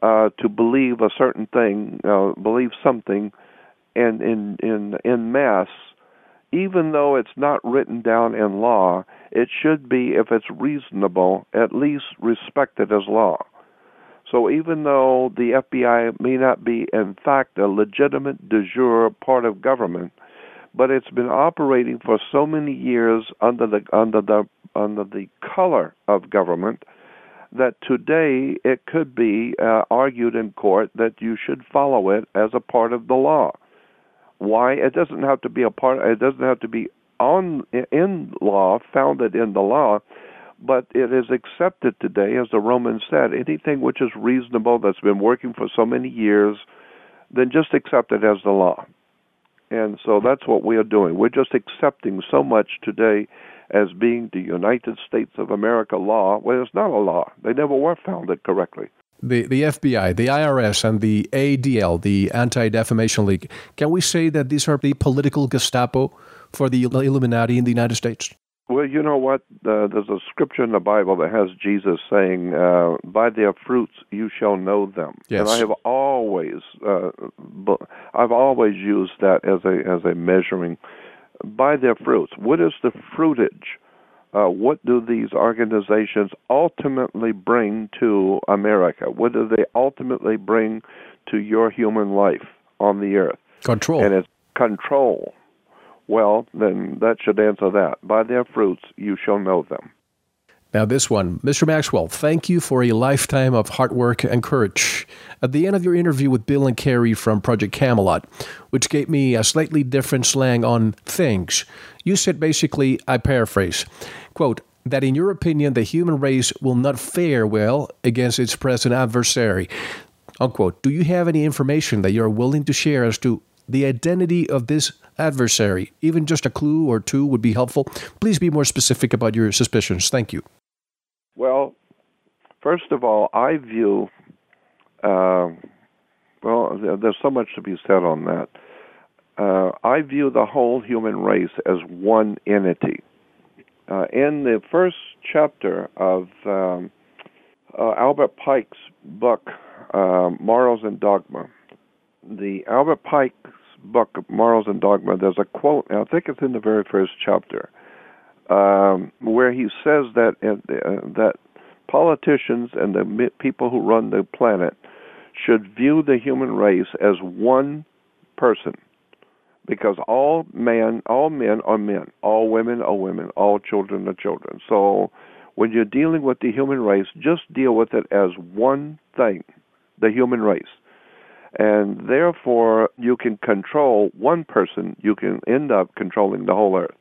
uh, to believe a certain thing, uh, believe something, in in in in mass, even though it's not written down in law, it should be, if it's reasonable, at least respected as law. So even though the FBI may not be, in fact, a legitimate de jure part of government, but it's been operating for so many years under the under the under the color of government that today it could be uh, argued in court that you should follow it as a part of the law. Why? It doesn't have to be a part. It doesn't have to be on in law, founded in the law, but it is accepted today, as the Romans said. Anything which is reasonable that's been working for so many years, then just accept it as the law. And so that's what we are doing. We're just accepting so much today as being the United States of America law, when it's not a law. They never were founded correctly. The, the FBI, the IRS, and the ADL, the Anti Defamation League, can we say that these are the political Gestapo for the Illuminati in the United States? Well, you know what? Uh, there's a scripture in the Bible that has Jesus saying, uh, "By their fruits you shall know them." Yes. And I have always, uh, I've always used that as a as a measuring. By their fruits, what is the fruitage? Uh, what do these organizations ultimately bring to America? What do they ultimately bring to your human life on the earth? Control. And it's control. Well, then that should answer that. By their fruits you shall know them. Now, this one, Mr. Maxwell, thank you for a lifetime of hard work and courage. At the end of your interview with Bill and Kerry from Project Camelot, which gave me a slightly different slang on things, you said basically, I paraphrase, quote, that in your opinion, the human race will not fare well against its present adversary. Unquote. Do you have any information that you're willing to share as to the identity of this adversary. Even just a clue or two would be helpful. Please be more specific about your suspicions. Thank you. Well, first of all, I view, uh, well, there's so much to be said on that. Uh, I view the whole human race as one entity. Uh, in the first chapter of um, uh, Albert Pike's book, uh, Morals and Dogma, the Albert Pike's book, Morals and Dogma, there's a quote, I think it's in the very first chapter, um, where he says that uh, that politicians and the people who run the planet should view the human race as one person, because all men, all men are men, all women are women, all children are children. So when you're dealing with the human race, just deal with it as one thing, the human race and therefore you can control one person, you can end up controlling the whole earth.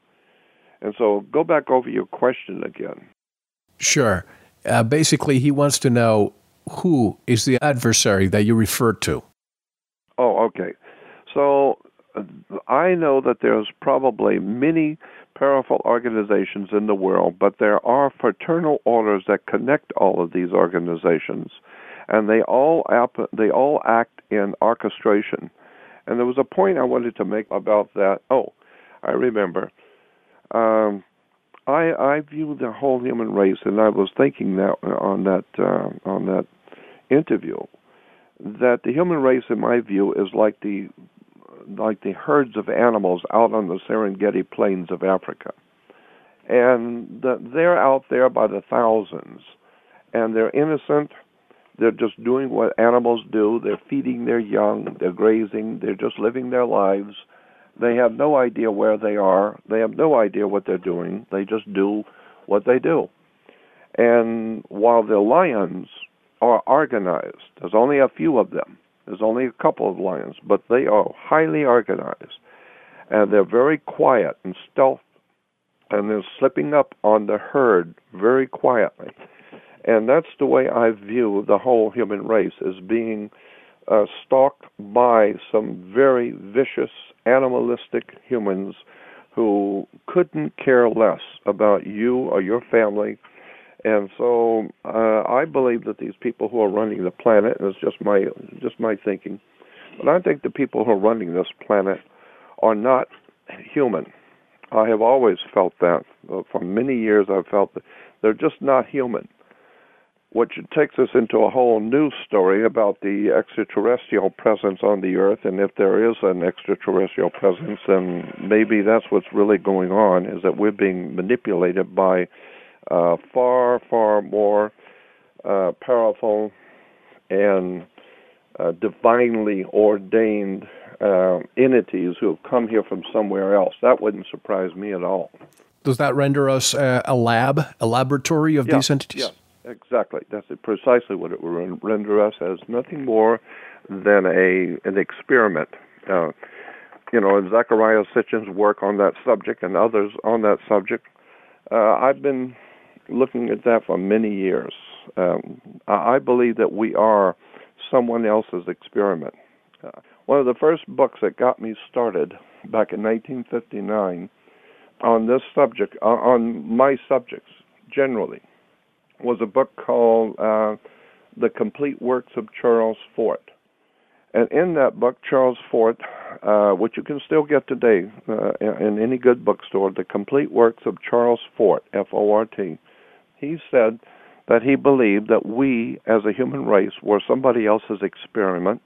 And so go back over your question again. Sure. Uh, basically, he wants to know who is the adversary that you referred to. Oh, okay. So I know that there's probably many powerful organizations in the world, but there are fraternal orders that connect all of these organizations and they all ap- they all act in orchestration. And there was a point I wanted to make about that. Oh, I remember. Um, I I view the whole human race, and I was thinking that on that uh, on that interview that the human race, in my view, is like the like the herds of animals out on the Serengeti plains of Africa, and the, they're out there by the thousands, and they're innocent they're just doing what animals do. They're feeding their young, they're grazing, they're just living their lives. They have no idea where they are. They have no idea what they're doing. They just do what they do. And while the lions are organized, there's only a few of them. There's only a couple of lions, but they are highly organized. And they're very quiet and stealth. And they're slipping up on the herd very quietly. And that's the way I view the whole human race as being uh, stalked by some very vicious, animalistic humans who couldn't care less about you or your family. And so uh, I believe that these people who are running the planet, and it's just my just my thinking, but I think the people who are running this planet are not human. I have always felt that. For many years, I've felt that they're just not human which takes us into a whole new story about the extraterrestrial presence on the earth and if there is an extraterrestrial presence then maybe that's what's really going on is that we're being manipulated by uh, far far more uh, powerful and uh, divinely ordained uh, entities who have come here from somewhere else. That wouldn't surprise me at all. Does that render us a lab a laboratory of yeah, these entities? yeah Exactly. That's precisely what it will render us as nothing more than a an experiment. Uh, you know, Zecharia Sitchin's work on that subject and others on that subject. Uh, I've been looking at that for many years. Um, I believe that we are someone else's experiment. Uh, one of the first books that got me started back in 1959 on this subject, uh, on my subjects generally, was a book called uh, The Complete Works of Charles Fort. And in that book, Charles Fort, uh, which you can still get today uh, in any good bookstore, The Complete Works of Charles Fort, F O R T, he said that he believed that we, as a human race, were somebody else's experiment,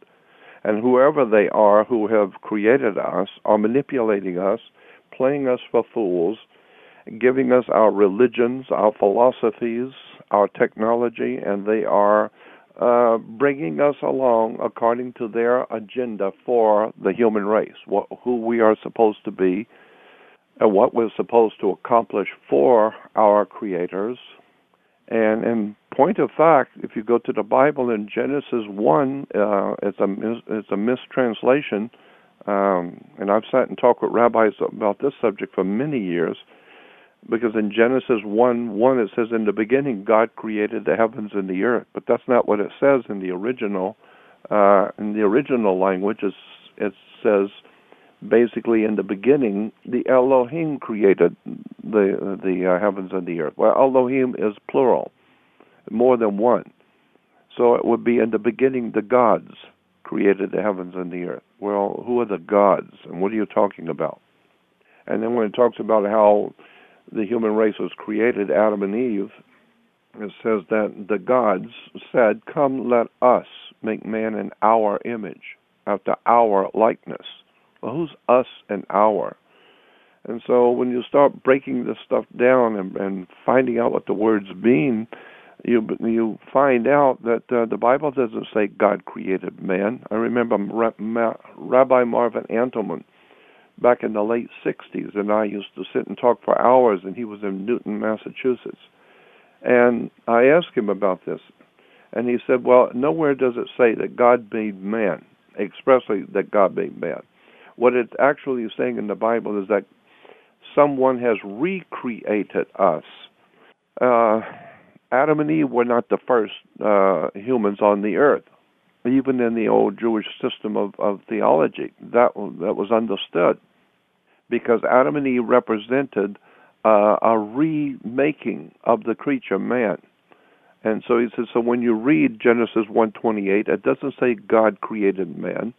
and whoever they are who have created us are manipulating us, playing us for fools, giving us our religions, our philosophies, our technology, and they are uh, bringing us along according to their agenda for the human race, what, who we are supposed to be, and what we're supposed to accomplish for our creators. And in point of fact, if you go to the Bible in Genesis one, uh, it's a it's a mistranslation. Um, and I've sat and talked with rabbis about this subject for many years because in Genesis 1 1 it says, In the beginning God created the heavens and the earth. But that's not what it says in the original. Uh, in the original language, it says, basically, in the beginning, the Elohim created the, the uh, heavens and the earth. Well, Elohim is plural, more than one. So it would be in the beginning, the gods created the heavens and the earth. Well, who are the gods, and what are you talking about? And then when it talks about how the human race was created, Adam and Eve, it says that the gods said, Come, let us make man in our image, after our likeness. Well, who's us and our? And so when you start breaking this stuff down and, and finding out what the words mean, you you find out that uh, the Bible doesn't say God created man. I remember Rabbi Marvin Antelman back in the late 60s, and I used to sit and talk for hours, and he was in Newton, Massachusetts. And I asked him about this, and he said, Well, nowhere does it say that God made man, expressly that God made man. What it's actually saying in the Bible is that someone has recreated us. Uh, Adam and Eve were not the first uh, humans on the earth even in the old Jewish system of, of theology. That that was understood because Adam and Eve represented uh, a remaking of the creature man. And so he says, so when you read Genesis 1:28, it doesn't say God created man.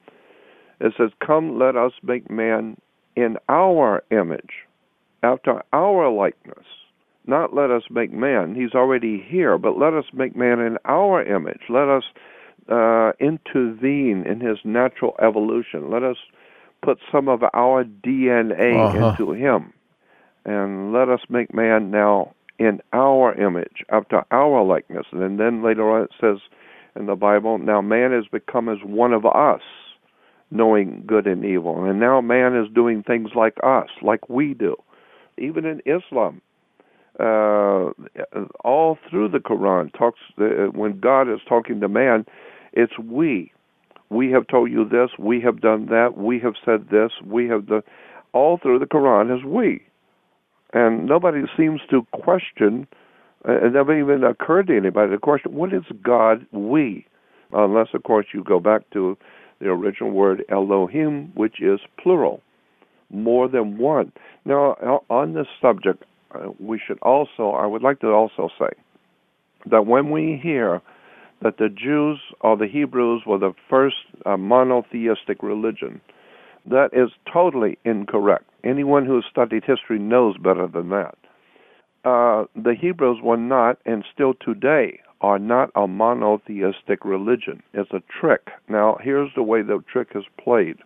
It says, "Come, let us make man in our image, after our likeness." Not let us make man. He's already here, but let us make man in our image. Let us uh, intervene in his natural evolution. Let us put some of our DNA uh-huh. into him. And let us make man now in our image, after our likeness. And then later on it says in the Bible, now man has become as one of us, knowing good and evil. And now man is doing things like us, like we do. Even in Islam, uh, all through the Quran talks uh, when God is talking to man, it's we. We have told you this, we have done that, we have said this, we have done all through the Quran is we. And nobody seems to question uh, it never even occurred to anybody to question what is God we? Unless of course you go back to the original word Elohim, which is plural, more than one. Now, on this subject, uh, we should also, I would like to also say that when we hear that the Jews or the Hebrews were the first uh, monotheistic religion. That is totally incorrect. Anyone who has studied history knows better than that. Uh, the Hebrews were not, and still today are not, a monotheistic religion. It's a trick. Now, here's the way the trick is played.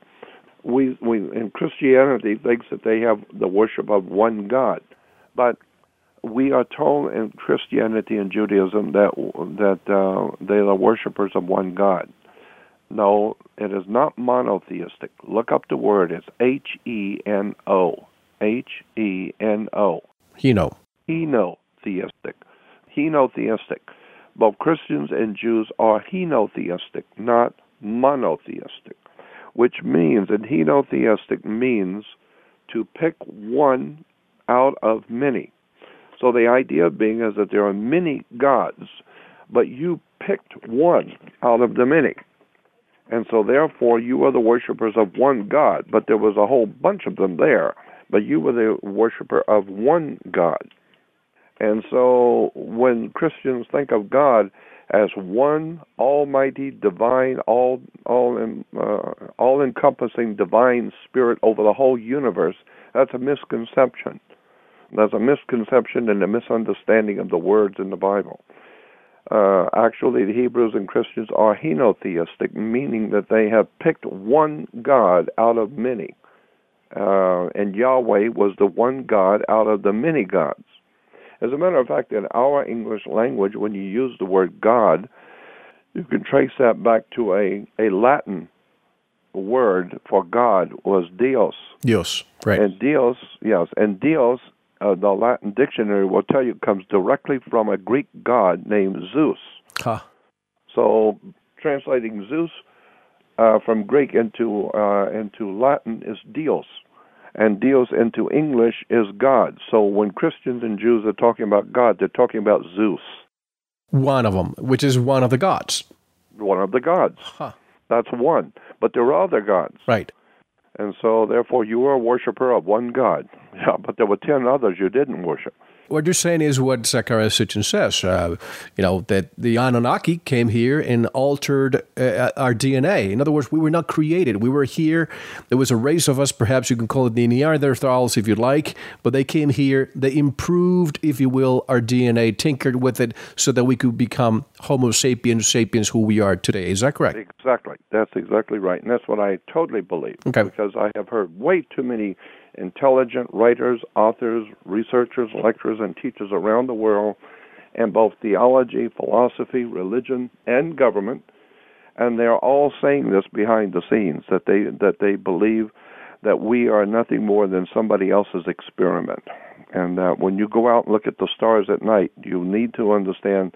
We, we in Christianity thinks that they have the worship of one God, but we are told in Christianity and Judaism that that uh, they are worshippers of one God. No, it is not monotheistic. Look up the word. It's H E N O. H E N O. Heno. Henotheistic. Henotheistic. Both Christians and Jews are henotheistic, not monotheistic, which means, and henotheistic means to pick one out of many. So the idea being is that there are many gods, but you picked one out of the many. And so therefore you are the worshippers of one God, but there was a whole bunch of them there, but you were the worshiper of one God. And so when Christians think of God as one almighty divine all all in, uh, all encompassing divine spirit over the whole universe, that's a misconception. That's a misconception and a misunderstanding of the words in the Bible. Uh, actually, the Hebrews and Christians are henotheistic, meaning that they have picked one God out of many. Uh, and Yahweh was the one God out of the many gods. As a matter of fact, in our English language, when you use the word God, you can trace that back to a, a Latin word for God was Dios. Dios, right. And Dios, yes, and Dios uh, the Latin dictionary will tell you comes directly from a Greek god named Zeus. Huh. So translating Zeus uh, from Greek into uh, into Latin is Dios, and Dios into English is God. So when Christians and Jews are talking about God, they're talking about Zeus. One of them, which is one of the gods. One of the gods. Huh. That's one, but there are other gods. Right. And so, therefore, you were a worshiper of one God. Yeah, but there were ten others you didn't worship. What you're saying is what Zecharia Sitchin says. Uh, you know that the Anunnaki came here and altered uh, our DNA. In other words, we were not created. We were here. There was a race of us. Perhaps you can call it the Neanderthals if you like. But they came here. They improved, if you will, our DNA, tinkered with it so that we could become Homo sapiens, sapiens, who we are today. Is that correct? Exactly. That's exactly right, and that's what I totally believe. Okay. Because I have heard way too many intelligent writers, authors, researchers, lecturers, and teachers around the world in both theology, philosophy, religion, and government. And they're all saying this behind the scenes that they that they believe that we are nothing more than somebody else's experiment. And that when you go out and look at the stars at night, you need to understand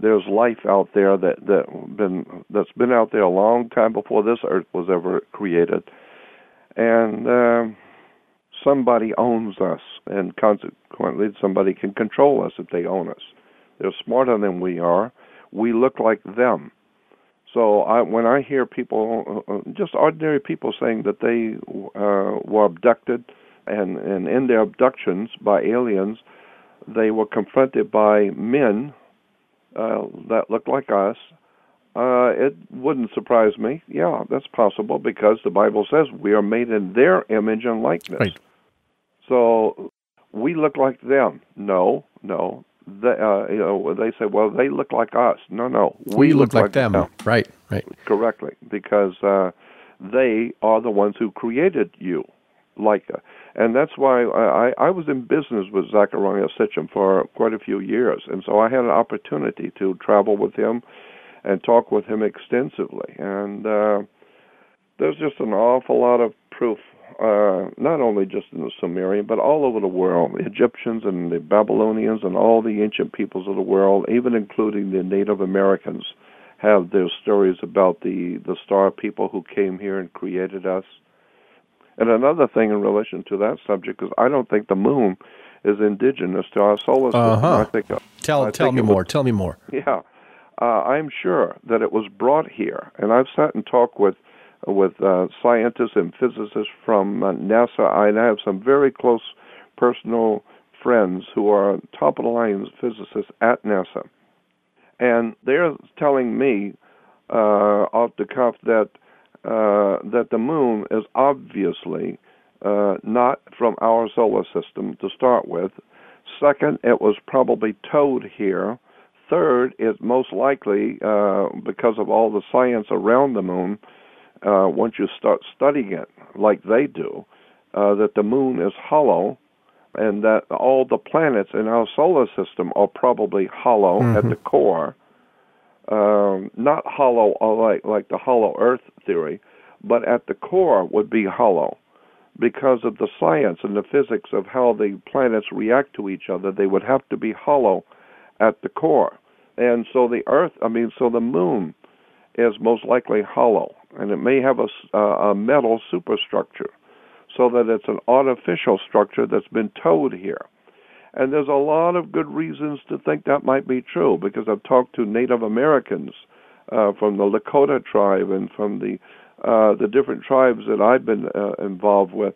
there's life out there that that been that's been out there a long time before this earth was ever created. And uh, somebody owns us, and consequently, somebody can control us if they own us. They're smarter than we are. We look like them. So I, when I hear people, uh, uh, just ordinary people, saying that they uh, were abducted, and, and in their abductions by aliens, they were confronted by men uh, that looked like us, uh, it wouldn't surprise me. Yeah, that's possible because the Bible says we are made in their image and likeness. Right. So we look like them. No, no. They, uh, you know, they say, well, they look like us. No, no. We, we look, look, like, them. them. Right, right. Correctly, because uh, they are the ones who created you, like. Uh, and that's why I, I was in business with Zecharia Sitchin for quite a few years, and so I had an opportunity to travel with him and talk with him extensively. And uh, there's just an awful lot of proof uh, not only just in the Sumerian, but all over the world. The Egyptians and the Babylonians and all the ancient peoples of the world, even including the Native Americans, have their stories about the, the star people who came here and created us. And another thing in relation to that subject is I don't think the moon is indigenous to our solar system. Uh-huh. I think, tell I tell think me was, more. Tell me more. Yeah, uh, I'm sure that it was brought here, and I've sat and talked with with uh, scientists and physicists from uh, NASA. I have some very close personal friends who are top of the line physicists at NASA, and they're telling me uh, off the cuff that uh, that the moon is obviously uh, not from our solar system to start with. Second, it was probably towed here. Third, it most likely, uh, because of all the science around the moon, uh, once you start studying it like they do, uh, that the moon is hollow and that all the planets in our solar system are probably hollow mm-hmm. at the core. Um, not hollow uh, like like the hollow Earth theory, but at the core would be hollow because of the science and the physics of how the planets react to each other. They would have to be hollow at the core. And so the Earth, I mean, so the Moon is most likely hollow, and it may have a, a metal superstructure, so that it's an artificial structure that's been towed here. And there's a lot of good reasons to think that might be true because I've talked to Native Americans uh, from the Lakota tribe and from the uh, the different tribes that I've been uh, involved with,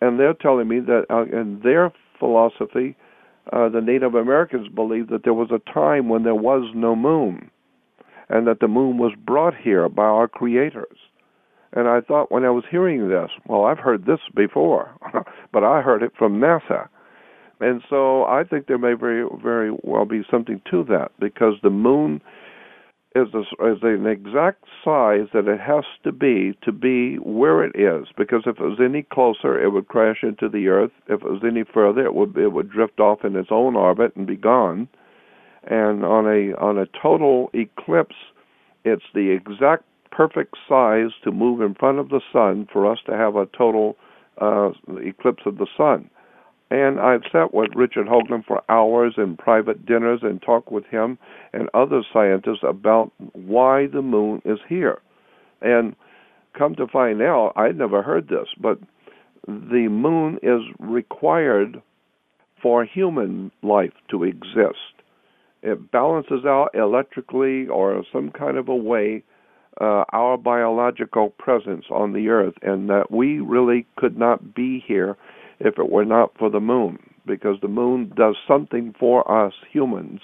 and they're telling me that uh, in their philosophy, uh, the Native Americans believe that there was a time when there was no moon, and that the moon was brought here by our creators. And I thought when I was hearing this, well, I've heard this before, but I heard it from NASA. And so I think there may very, very well be something to that because the moon is, a, is an exact size that it has to be to be where it is. Because if it was any closer, it would crash into the Earth. If it was any further, it would it would drift off in its own orbit and be gone. And on a on a total eclipse, it's the exact perfect size to move in front of the sun for us to have a total uh, eclipse of the sun. And I've sat with Richard Hoagland for hours in private dinners and talked with him and other scientists about why the moon is here. And come to find out, I'd never heard this, but the moon is required for human life to exist. It balances out electrically or some kind of a way uh, our biological presence on the earth, and that we really could not be here if it were not for the moon, because the moon does something for us humans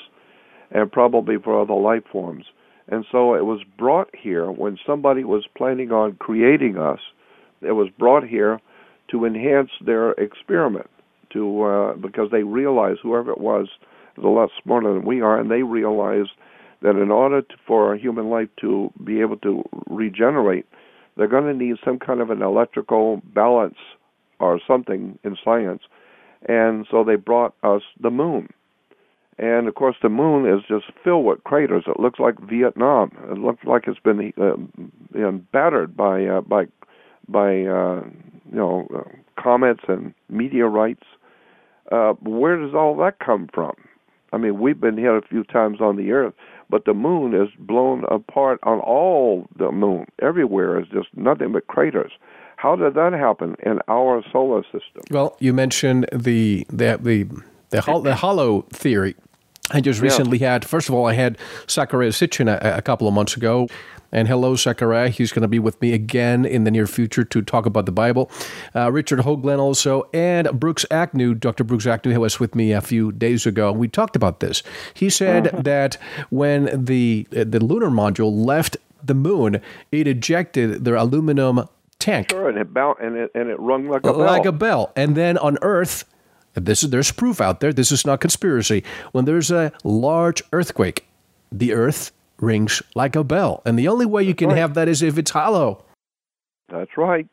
and probably for other life forms. And so it was brought here when somebody was planning on creating us, it was brought here to enhance their experiment to uh, because they realized whoever it was is a lot smarter than we are and they realize that in order to, for a human life to be able to regenerate they're going to need some kind of an electrical balance or something in science. And so they brought us the moon. And of course, the moon is just filled with craters. It looks like Vietnam. It looks like it's been uh, battered by uh, by by uh, you know uh, comets and meteorites. Uh, where does all that come from? I mean, we've been hit a few times on the Earth, but the moon is blown apart on all the moon. Everywhere is just nothing but craters. How did that happen in our solar system? Well, you mentioned the the the the, the hollow theory. I just recently yeah. had, first of all, I had Zecharia Sitchin a, a, couple of months ago. And hello, Zecharia. He's going to be with me again in the near future to talk about the Bible. Uh, Richard Hoagland also, and Brooks Agnew, Dr. Brooks Agnew, who was with me a few days ago. We talked about this. He said uh-huh. that when the, the lunar module left the moon, it ejected their aluminum tank. Sure, and it bounced, and it and it rung like a bell. Like a bell. And then on Earth, this is there's proof out there. This is not conspiracy. When there's a large earthquake, the Earth rings like a bell, and the only way you can right. have that is if it's hollow. That's right.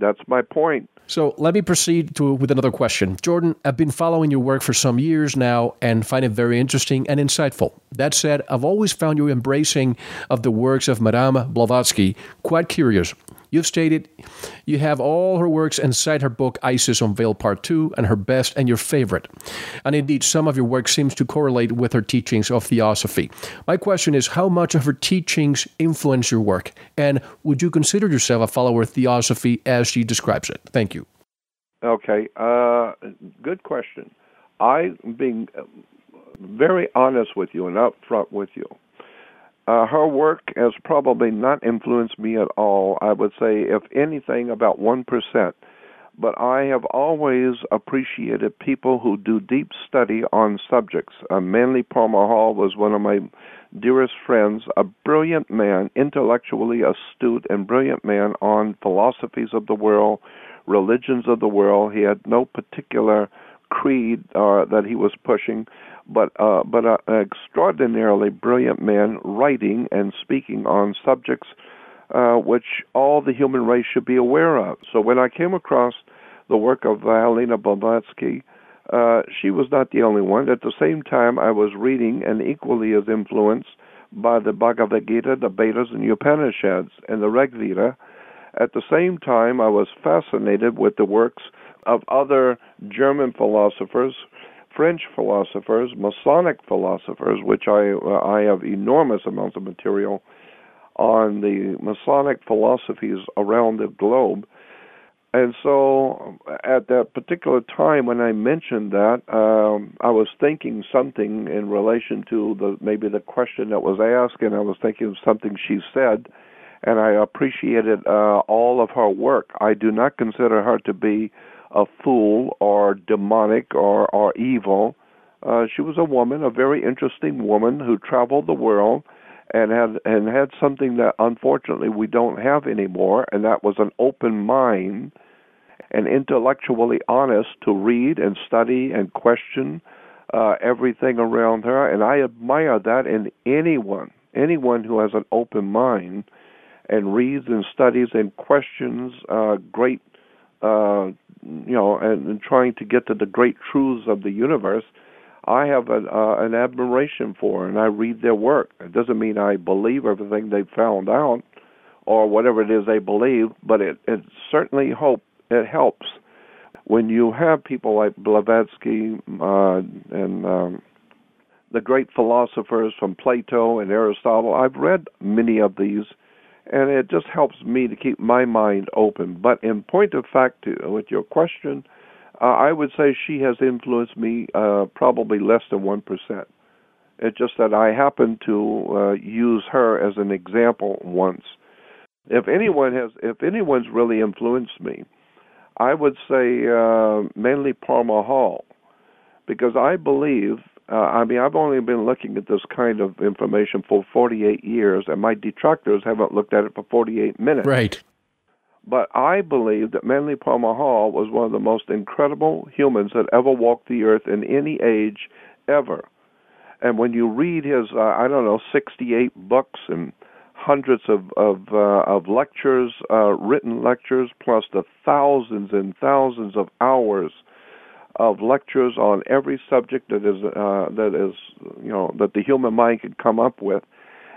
That's my point. So let me proceed to, with another question. Jordan, I've been following your work for some years now and find it very interesting and insightful. That said, I've always found your embracing of the works of Madame Blavatsky quite curious. You've stated you have all her works cite her book Isis Unveiled Part 2 and her best and your favorite. And indeed, some of your work seems to correlate with her teachings of theosophy. My question is how much of her teachings influence your work? And would you consider yourself a follower of theosophy as she describes it? Thank you. Okay, uh, good question. I'm being very honest with you and upfront with you. Uh, her work has probably not influenced me at all. I would say, if anything, about 1%. But I have always appreciated people who do deep study on subjects. Uh, Manly Palmer Hall was one of my dearest friends, a brilliant man, intellectually astute and brilliant man on philosophies of the world, religions of the world. He had no particular creed uh, that he was pushing but uh, but uh, an extraordinarily brilliant man writing and speaking on subjects uh, which all the human race should be aware of. So when I came across the work of Helena Blavatsky, uh, she was not the only one. At the same time, I was reading and equally as influenced by the Bhagavad Gita, the Vedas, and Upanishads, and the Rig Veda. At the same time, I was fascinated with the works of other German philosophers French philosophers, Masonic philosophers, which I uh, I have enormous amounts of material on the Masonic philosophies around the globe. And so, at that particular time when I mentioned that, um, I was thinking something in relation to the maybe the question that was asked, and I was thinking of something she said, and I appreciated uh, all of her work. I do not consider her to be a fool or demonic or or evil. Uh, she was a woman, a very interesting woman who traveled the world and had and had something that unfortunately we don't have anymore, and that was an open mind and intellectually honest to read and study and question uh, everything around her. And I admire that in anyone, anyone who has an open mind and reads and studies and questions uh, great, uh, you know, and, and trying to get to the great truths of the universe. I have an, uh, an admiration for, and I read their work. It doesn't mean I believe everything they've found out or whatever it is they believe, but it, it certainly hope it helps when you have people like Blavatsky uh, and um, the great philosophers from Plato and Aristotle. I've read many of these, and it just helps me to keep my mind open. But in point of fact, to, with your question, uh, I would say she has influenced me uh, probably less than one percent. It's just that I happen to uh, use her as an example once. If anyone has, if anyone's really influenced me, I would say uh, Manly Palmer Hall, because I believe. Uh, I mean, I've only been looking at this kind of information for 48 years, and my detractors haven't looked at it for 48 minutes. Right. But I believe that Manly Palmer Hall was one of the most incredible humans that ever walked the earth in any age ever. And when you read his, uh, I don't know, 68 books and hundreds of of, uh, of lectures, uh, written lectures, plus the thousands and thousands of hours of lectures on every subject that is uh, that is you know that the human mind could come up with,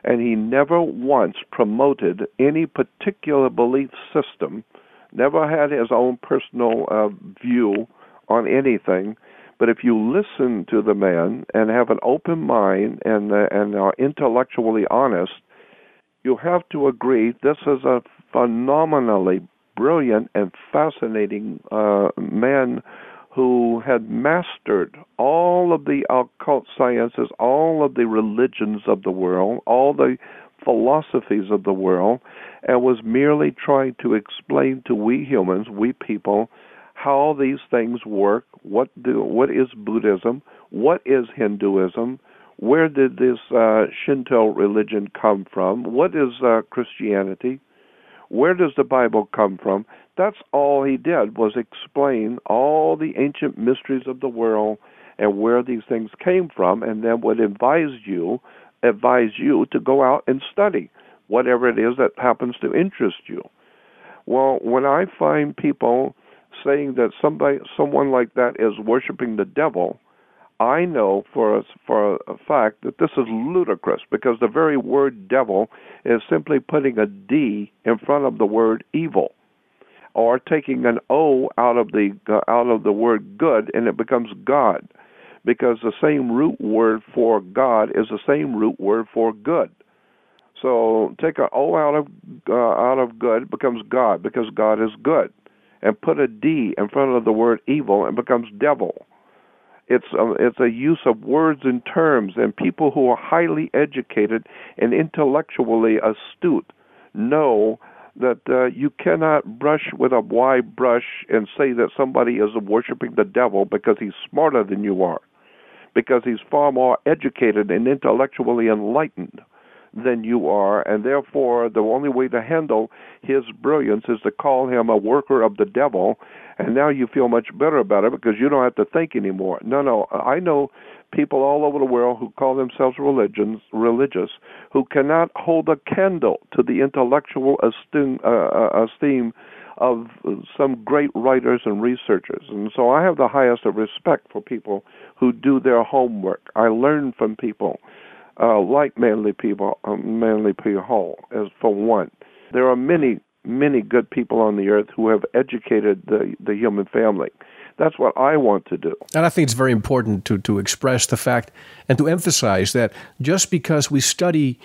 and he never once promoted any particular belief system, never had his own personal uh, view on anything. But if you listen to the man and have an open mind and uh, and are intellectually honest, you have to agree this is a phenomenally brilliant and fascinating uh, man who had mastered all of the occult sciences, all of the religions of the world, all the philosophies of the world, and was merely trying to explain to we humans, we people, how these things work, what do what is Buddhism, what is Hinduism, where did this uh, Shinto religion come from? What is uh, Christianity? Where does the Bible come from? That's all he did was explain all the ancient mysteries of the world and where these things came from, and then would advise you, advise you to go out and study whatever it is that happens to interest you. Well, when I find people saying that somebody, someone like that is worshiping the devil, I know for a, for a fact that this is ludicrous because the very word devil is simply putting a D in front of the word evil, or taking an O out of the uh, out of the word good and it becomes God, because the same root word for God is the same root word for good. So take an O out of uh, out of good becomes God because God is good, and put a D in front of the word evil and becomes devil it's a, it's a use of words and terms, and people who are highly educated and intellectually astute know that uh, you cannot brush with a wide brush and say that somebody is worshiping the devil because he's smarter than you are, because he's far more educated and intellectually enlightened than you are, and therefore the only way to handle his brilliance is to call him a worker of the devil, and now you feel much better about it because you don't have to think anymore. No, no, I know people all over the world who call themselves religions religious who cannot hold a candle to the intellectual esteem, uh, uh esteem of some great writers and researchers. And so I have the highest of respect for people who do their homework. I learn from people uh, like Manly people, um, Manly P. Hall, as for one. There are many, many good people on the earth who have educated the the human family. That's what I want to do. And I think it's very important to, to express the fact and to emphasize that just because we study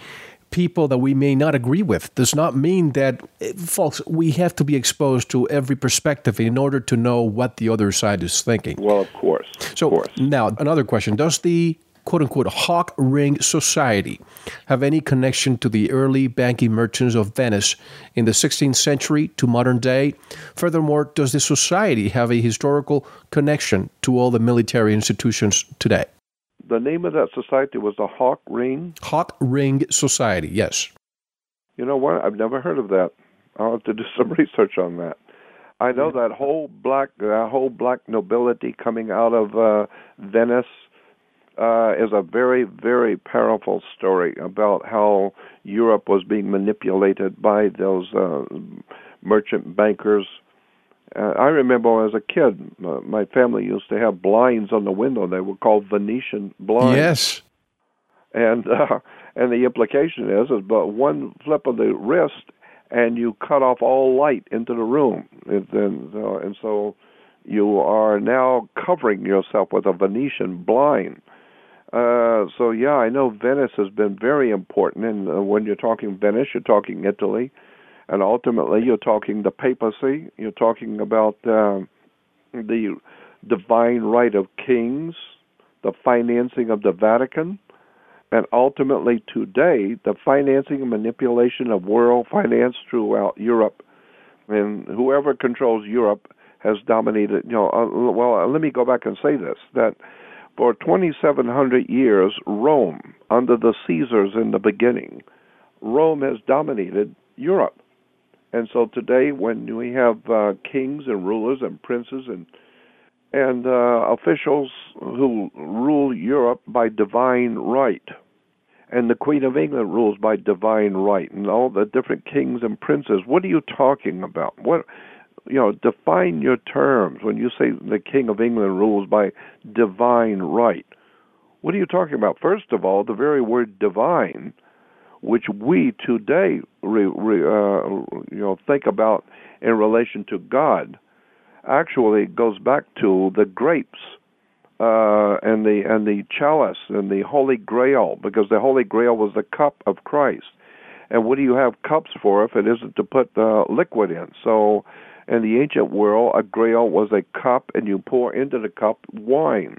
people that we may not agree with does not mean that, folks, we have to be exposed to every perspective in order to know what the other side is thinking. Well, of course. So of course. now another question: Does the quote unquote Hawk Ring Society have any connection to the early banking merchants of Venice in the 16th century to modern day? Furthermore, does the society have a historical connection to all the military institutions today? The name of that society was the Hawk Ring? Hawk Ring Society, yes. You know what? I've never heard of that. I'll have to do some research on that. I know that whole black that whole black nobility coming out of uh, Venice uh, is a very very powerful story about how Europe was being manipulated by those uh, merchant bankers. Uh, I remember as a kid, uh, my family used to have blinds on the window. They were called Venetian blinds. Yes. And uh, and the implication is is but one flip of the wrist and you cut off all light into the room. And, and, uh, and so you are now covering yourself with a Venetian blind. Uh, so yeah, I know Venice has been very important, and uh, when you're talking Venice, you're talking Italy, and ultimately you're talking the papacy. You're talking about uh, the divine right of kings, the financing of the Vatican, and ultimately today the financing and manipulation of world finance throughout Europe. And whoever controls Europe has dominated. You know, uh, well, uh, let me go back and say this: that for 2,700 years, Rome, under the Caesars in the beginning, Rome has dominated Europe. And so today, when we have uh, kings and rulers and princes and and uh, officials who rule Europe by divine right, and the Queen of England rules by divine right, and all the different kings and princes. What are you talking about? What you know, define your terms when you say the King of England rules by divine right. What are you talking about? First of all, the very word divine, which we today re, re, uh, you know think about in relation to God, actually goes back to the grapes uh, and the and the chalice and the Holy Grail, because the Holy Grail was the cup of Christ. And what do you have cups for if it isn't to put uh, liquid in? So in the ancient world, a grail was a cup, and you pour into the cup wine.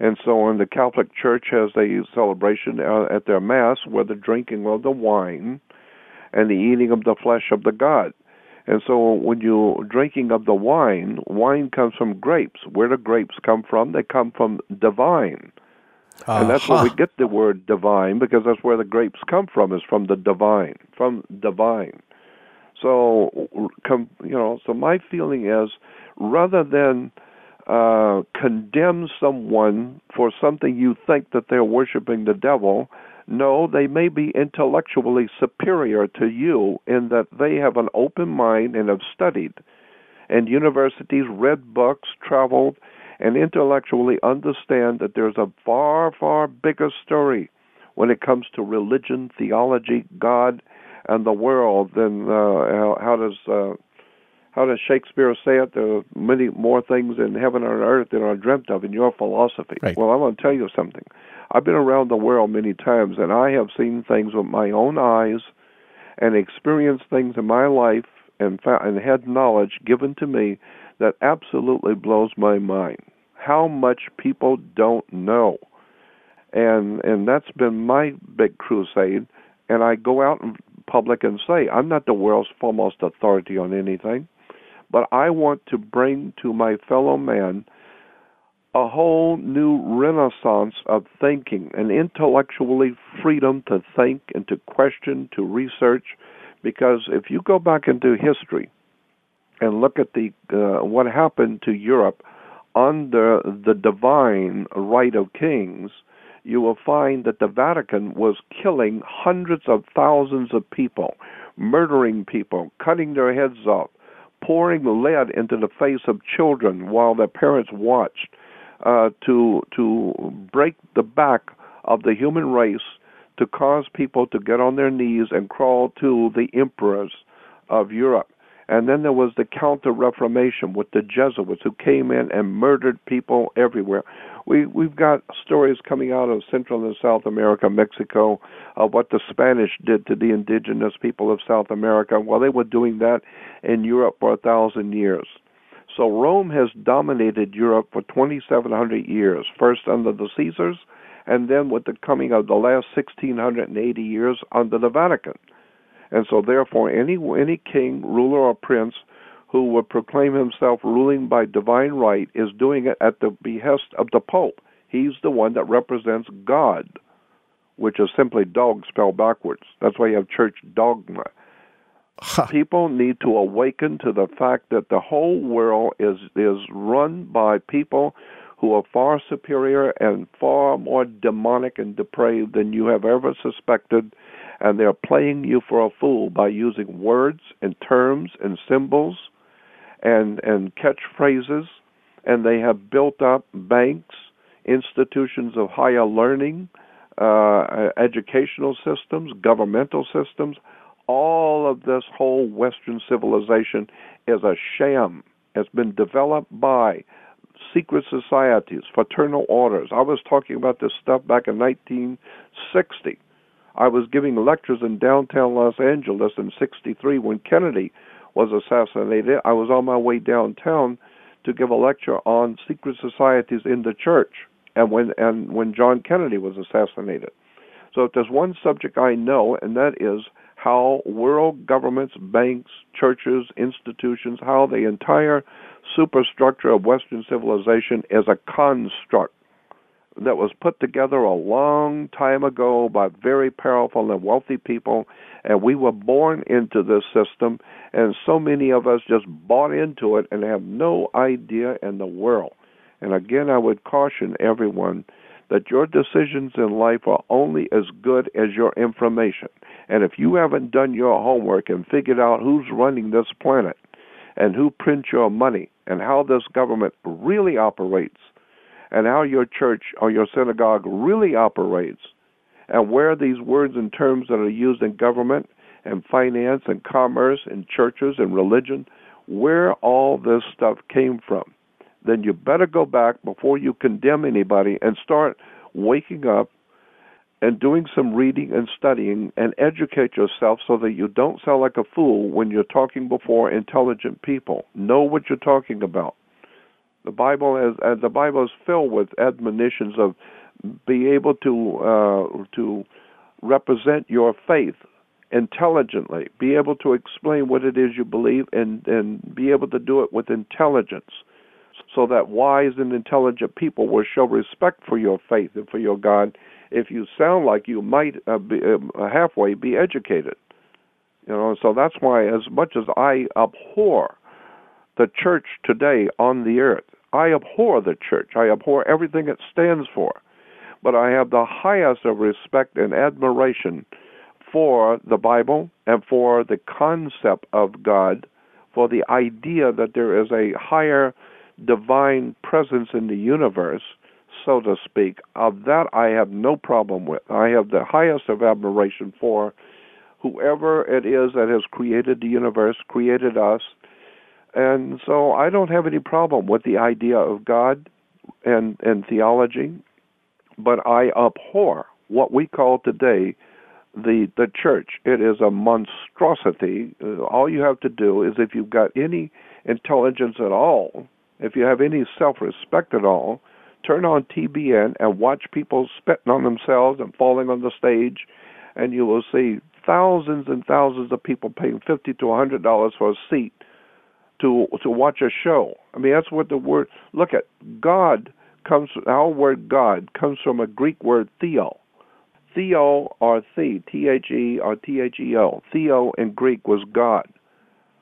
And so, in the Catholic Church has a celebration uh, at their mass where the drinking of the wine and the eating of the flesh of the God. And so, when you're drinking of the wine, wine comes from grapes. Where do grapes come from? They come from divine. Uh-huh. And that's where we get the word divine because that's where the grapes come from, is from the divine, from divine. So, you know, so my feeling is rather than uh, condemn someone for something you think that they're worshiping the devil, no, they may be intellectually superior to you in that they have an open mind and have studied, and universities read books, traveled, and intellectually understand that there's a far, far bigger story when it comes to religion, theology, God, and the world, then uh, how, how does uh, how does Shakespeare say it? There are many more things in heaven and earth than are dreamt of in your philosophy. Right. Well, I'm going to tell you something. I've been around the world many times, and I have seen things with my own eyes, and experienced things in my life, and found, and had knowledge given to me that absolutely blows my mind. How much people don't know, and and that's been my big crusade. And I go out and public and say, I'm not the world's foremost authority on anything, but I want to bring to my fellow man a whole new renaissance of thinking, an intellectually freedom to think and to question, to research. Because if you go back into history and look at the uh, what happened to Europe under the divine right of kings, you will find that the Vatican was killing hundreds of thousands of people, murdering people, cutting their heads off, pouring lead into the face of children while their parents watched, uh, to to break the back of the human race, to cause people to get on their knees and crawl to the emperors of Europe. And then there was the Counter Reformation with the Jesuits who came in and murdered people everywhere. We we've got stories coming out of Central and South America, Mexico, of what the Spanish did to the indigenous people of South America. Well, they were doing that in Europe for a thousand years. So Rome has dominated Europe for 2,700 years, first under the Caesars, and then with the coming of the last 1,680 years under the Vatican. And so, therefore, any any king, ruler, or prince who would proclaim himself ruling by divine right is doing it at the behest of the Pope. He's the one that represents God, which is simply dog spelled backwards. That's why you have church dogma. People need to awaken to the fact that the whole world is is run by people who are far superior and far more demonic and depraved than you have ever suspected, and they're playing you for a fool by using words and terms and symbols and and catchphrases, and they have built up banks, institutions of higher learning, uh, educational systems, governmental systems. All of this whole Western civilization is a sham. It's been developed by secret societies, fraternal orders. I was talking about this stuff back in 1960. I was giving lectures in downtown Los Angeles in 63 when Kennedy was assassinated, I was on my way downtown to give a lecture on secret societies in the church and when and when John Kennedy was assassinated. So if there's one subject I know and that is how world governments, banks, churches, institutions, how the entire superstructure of Western civilization is a construct that was put together a long time ago by very powerful and wealthy people, and we were born into this system, and so many of us just bought into it and have no idea in the world. And again, I would caution everyone that your decisions in life are only as good as your information. And if you haven't done your homework and figured out who's running this planet and who prints your money and how this government really operates, and how your church or your synagogue really operates and where these words and terms that are used in government and finance and commerce and churches and religion, where all this stuff came from, then you better go back before you condemn anybody and start waking up and doing some reading and studying and educate yourself so that you don't sound like a fool when you're talking before intelligent people. Know what you're talking about. The Bible is uh, the Bible is filled with admonitions of be able to uh, to represent your faith intelligently, be able to explain what it is you believe, and and be able to do it with intelligence, so that wise and intelligent people will show respect for your faith and for your God. If you sound like you might uh, be uh, halfway be educated, you know, so that's why as much as I abhor the church today on the earth. I abhor the church. I abhor everything it stands for. But I have the highest of respect and admiration for the Bible and for the concept of God, for the idea that there is a higher divine presence in the universe, so to speak. Of that, I have no problem with. I have the highest of admiration for whoever it is that has created the universe, created us, and so I don't have any problem with the idea of God and and theology, but I abhor what we call today the the church. It is a monstrosity. All you have to do is if you've got any intelligence at all, if you have any self-respect at all, turn on TBN and watch people spitting on themselves and falling on the stage, and you will see thousands and thousands of people paying fifty to a hundred dollars for a seat to to watch a show. I mean, that's what the word. Look at God comes. Our word God comes from a Greek word theo. Theo or the T H E or T H E O. Theo in Greek was God.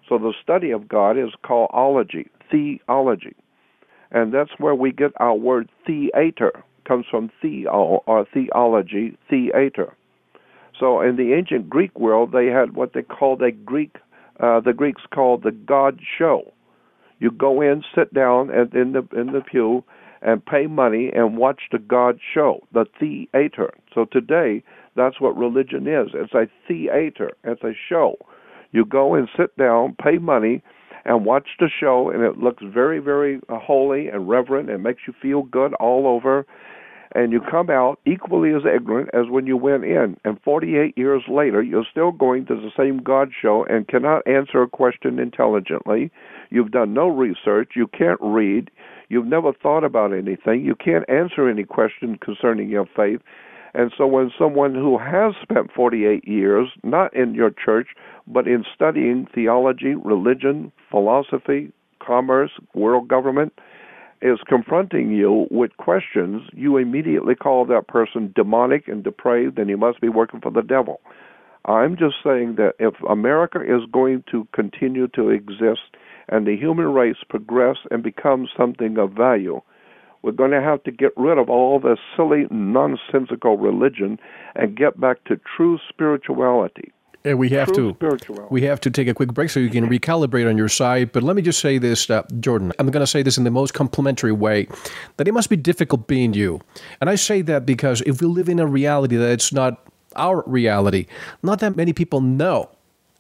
So the study of God is called ology, theology, and that's where we get our word theater. Comes from theo or theology, theater. So in the ancient Greek world, they had what they called a Greek uh, the Greeks called the God show. You go in, sit down and in the in the pew, and pay money and watch the God show, the theater. So today, that's what religion is. It's a theater. It's a show. You go and sit down, pay money, and watch the show, and it looks very, very holy and reverent and makes you feel good all over. And you come out equally as ignorant as when you went in. And 48 years later, you're still going to the same God show and cannot answer a question intelligently. You've done no research. You can't read. You've never thought about anything. You can't answer any question concerning your faith. And so when someone who has spent 48 years, not in your church, but in studying theology, religion, philosophy, commerce, world government, is confronting you with questions, you immediately call that person demonic and depraved and he must be working for the devil. I'm just saying that if America is going to continue to exist and the human race progress and become something of value, we're going to have to get rid of all this silly, nonsensical religion and get back to true spirituality. And we have True to spirituality. we have to take a quick break so you can recalibrate on your side. But let me just say this, uh, Jordan. I'm going to say this in the most complimentary way, that it must be difficult being you. And I say that because if we live in a reality that it's not our reality, not that many people know,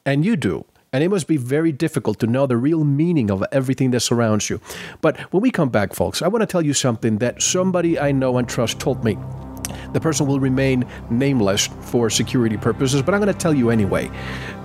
and you do. And it must be very difficult to know the real meaning of everything that surrounds you. But when we come back, folks, I want to tell you something that somebody I know and trust told me. The person will remain nameless for security purposes, but I'm going to tell you anyway.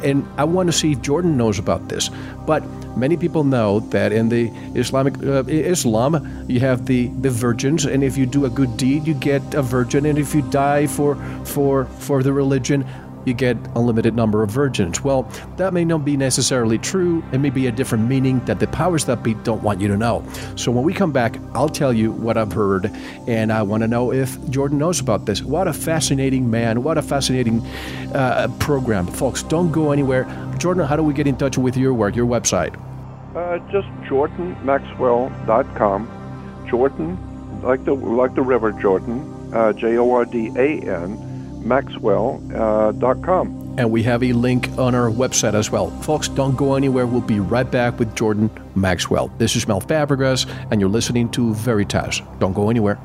And I want to see if Jordan knows about this. But many people know that in the Islamic uh, Islam, you have the, the virgins, and if you do a good deed, you get a virgin, and if you die for for for the religion, you get a limited number of virgins. Well, that may not be necessarily true. It may be a different meaning that the powers that be don't want you to know. So when we come back, I'll tell you what I've heard, and I want to know if Jordan knows about this. What a fascinating man. What a fascinating uh, program. Folks, don't go anywhere. Jordan, how do we get in touch with your work, your website? Uh, just jordanmaxwell.com. Jordan, like the like the River Jordan, uh, J O R D A N, Maxwell.com. Uh, and we have a link on our website as well. Folks, don't go anywhere. We'll be right back with Jordan Maxwell. This is Mel Fabregas, and you're listening to Veritas. Don't go anywhere.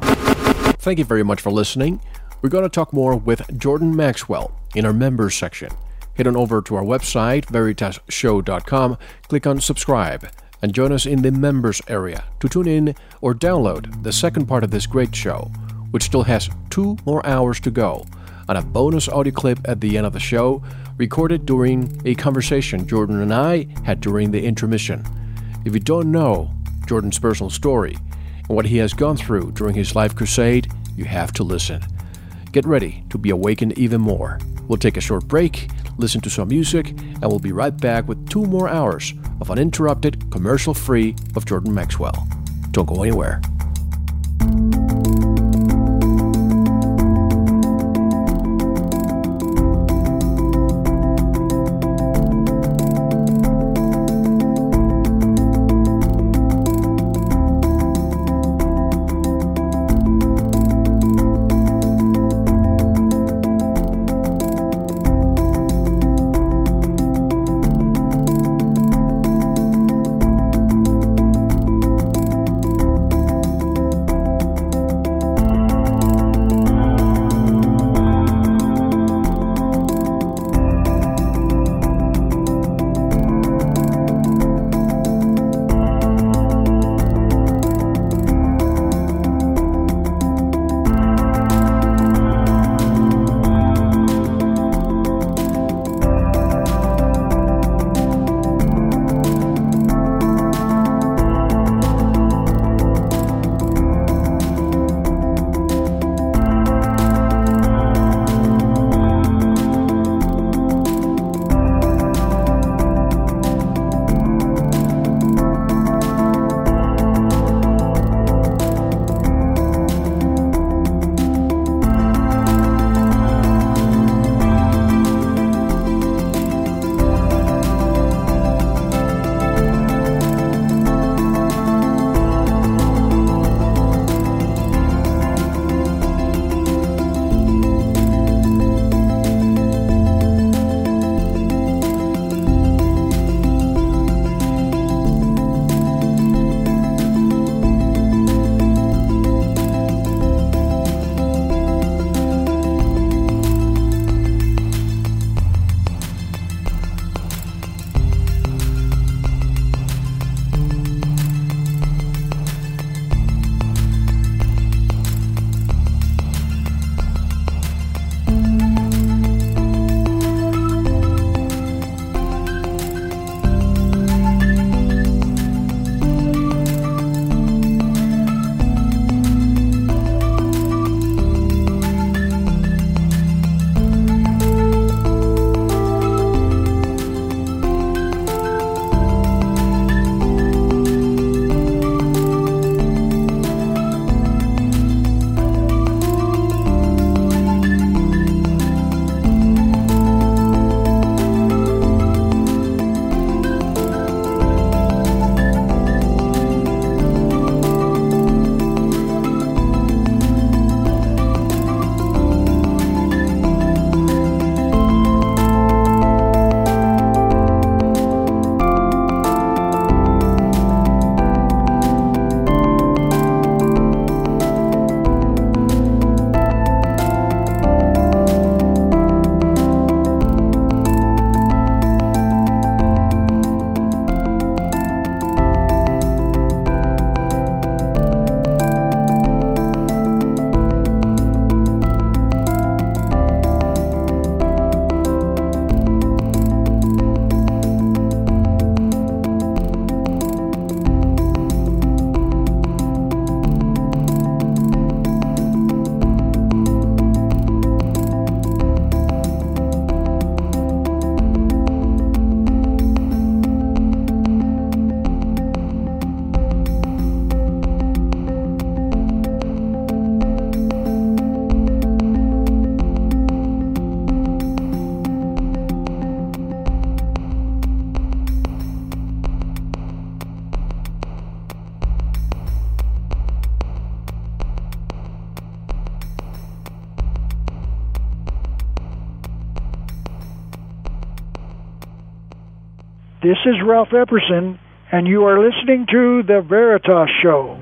Thank you very much for listening. We're going to talk more with Jordan Maxwell in our members section. Head on over to our website, veritasshow.com, click on subscribe, and join us in the members area to tune in or download the second part of this great show, which still has two more hours to go, and a bonus audio clip at the end of the show recorded during a conversation Jordan and I had during the intermission. If you don't know Jordan's personal story and what he has gone through during his life crusade, you have to listen. Get ready to be awakened even more. We'll take a short break, listen to some music, and we'll be right back with two more hours of uninterrupted, commercial free of Jordan Maxwell. Don't go anywhere. This is Ralph Epperson, and you are listening to The Veritas Show.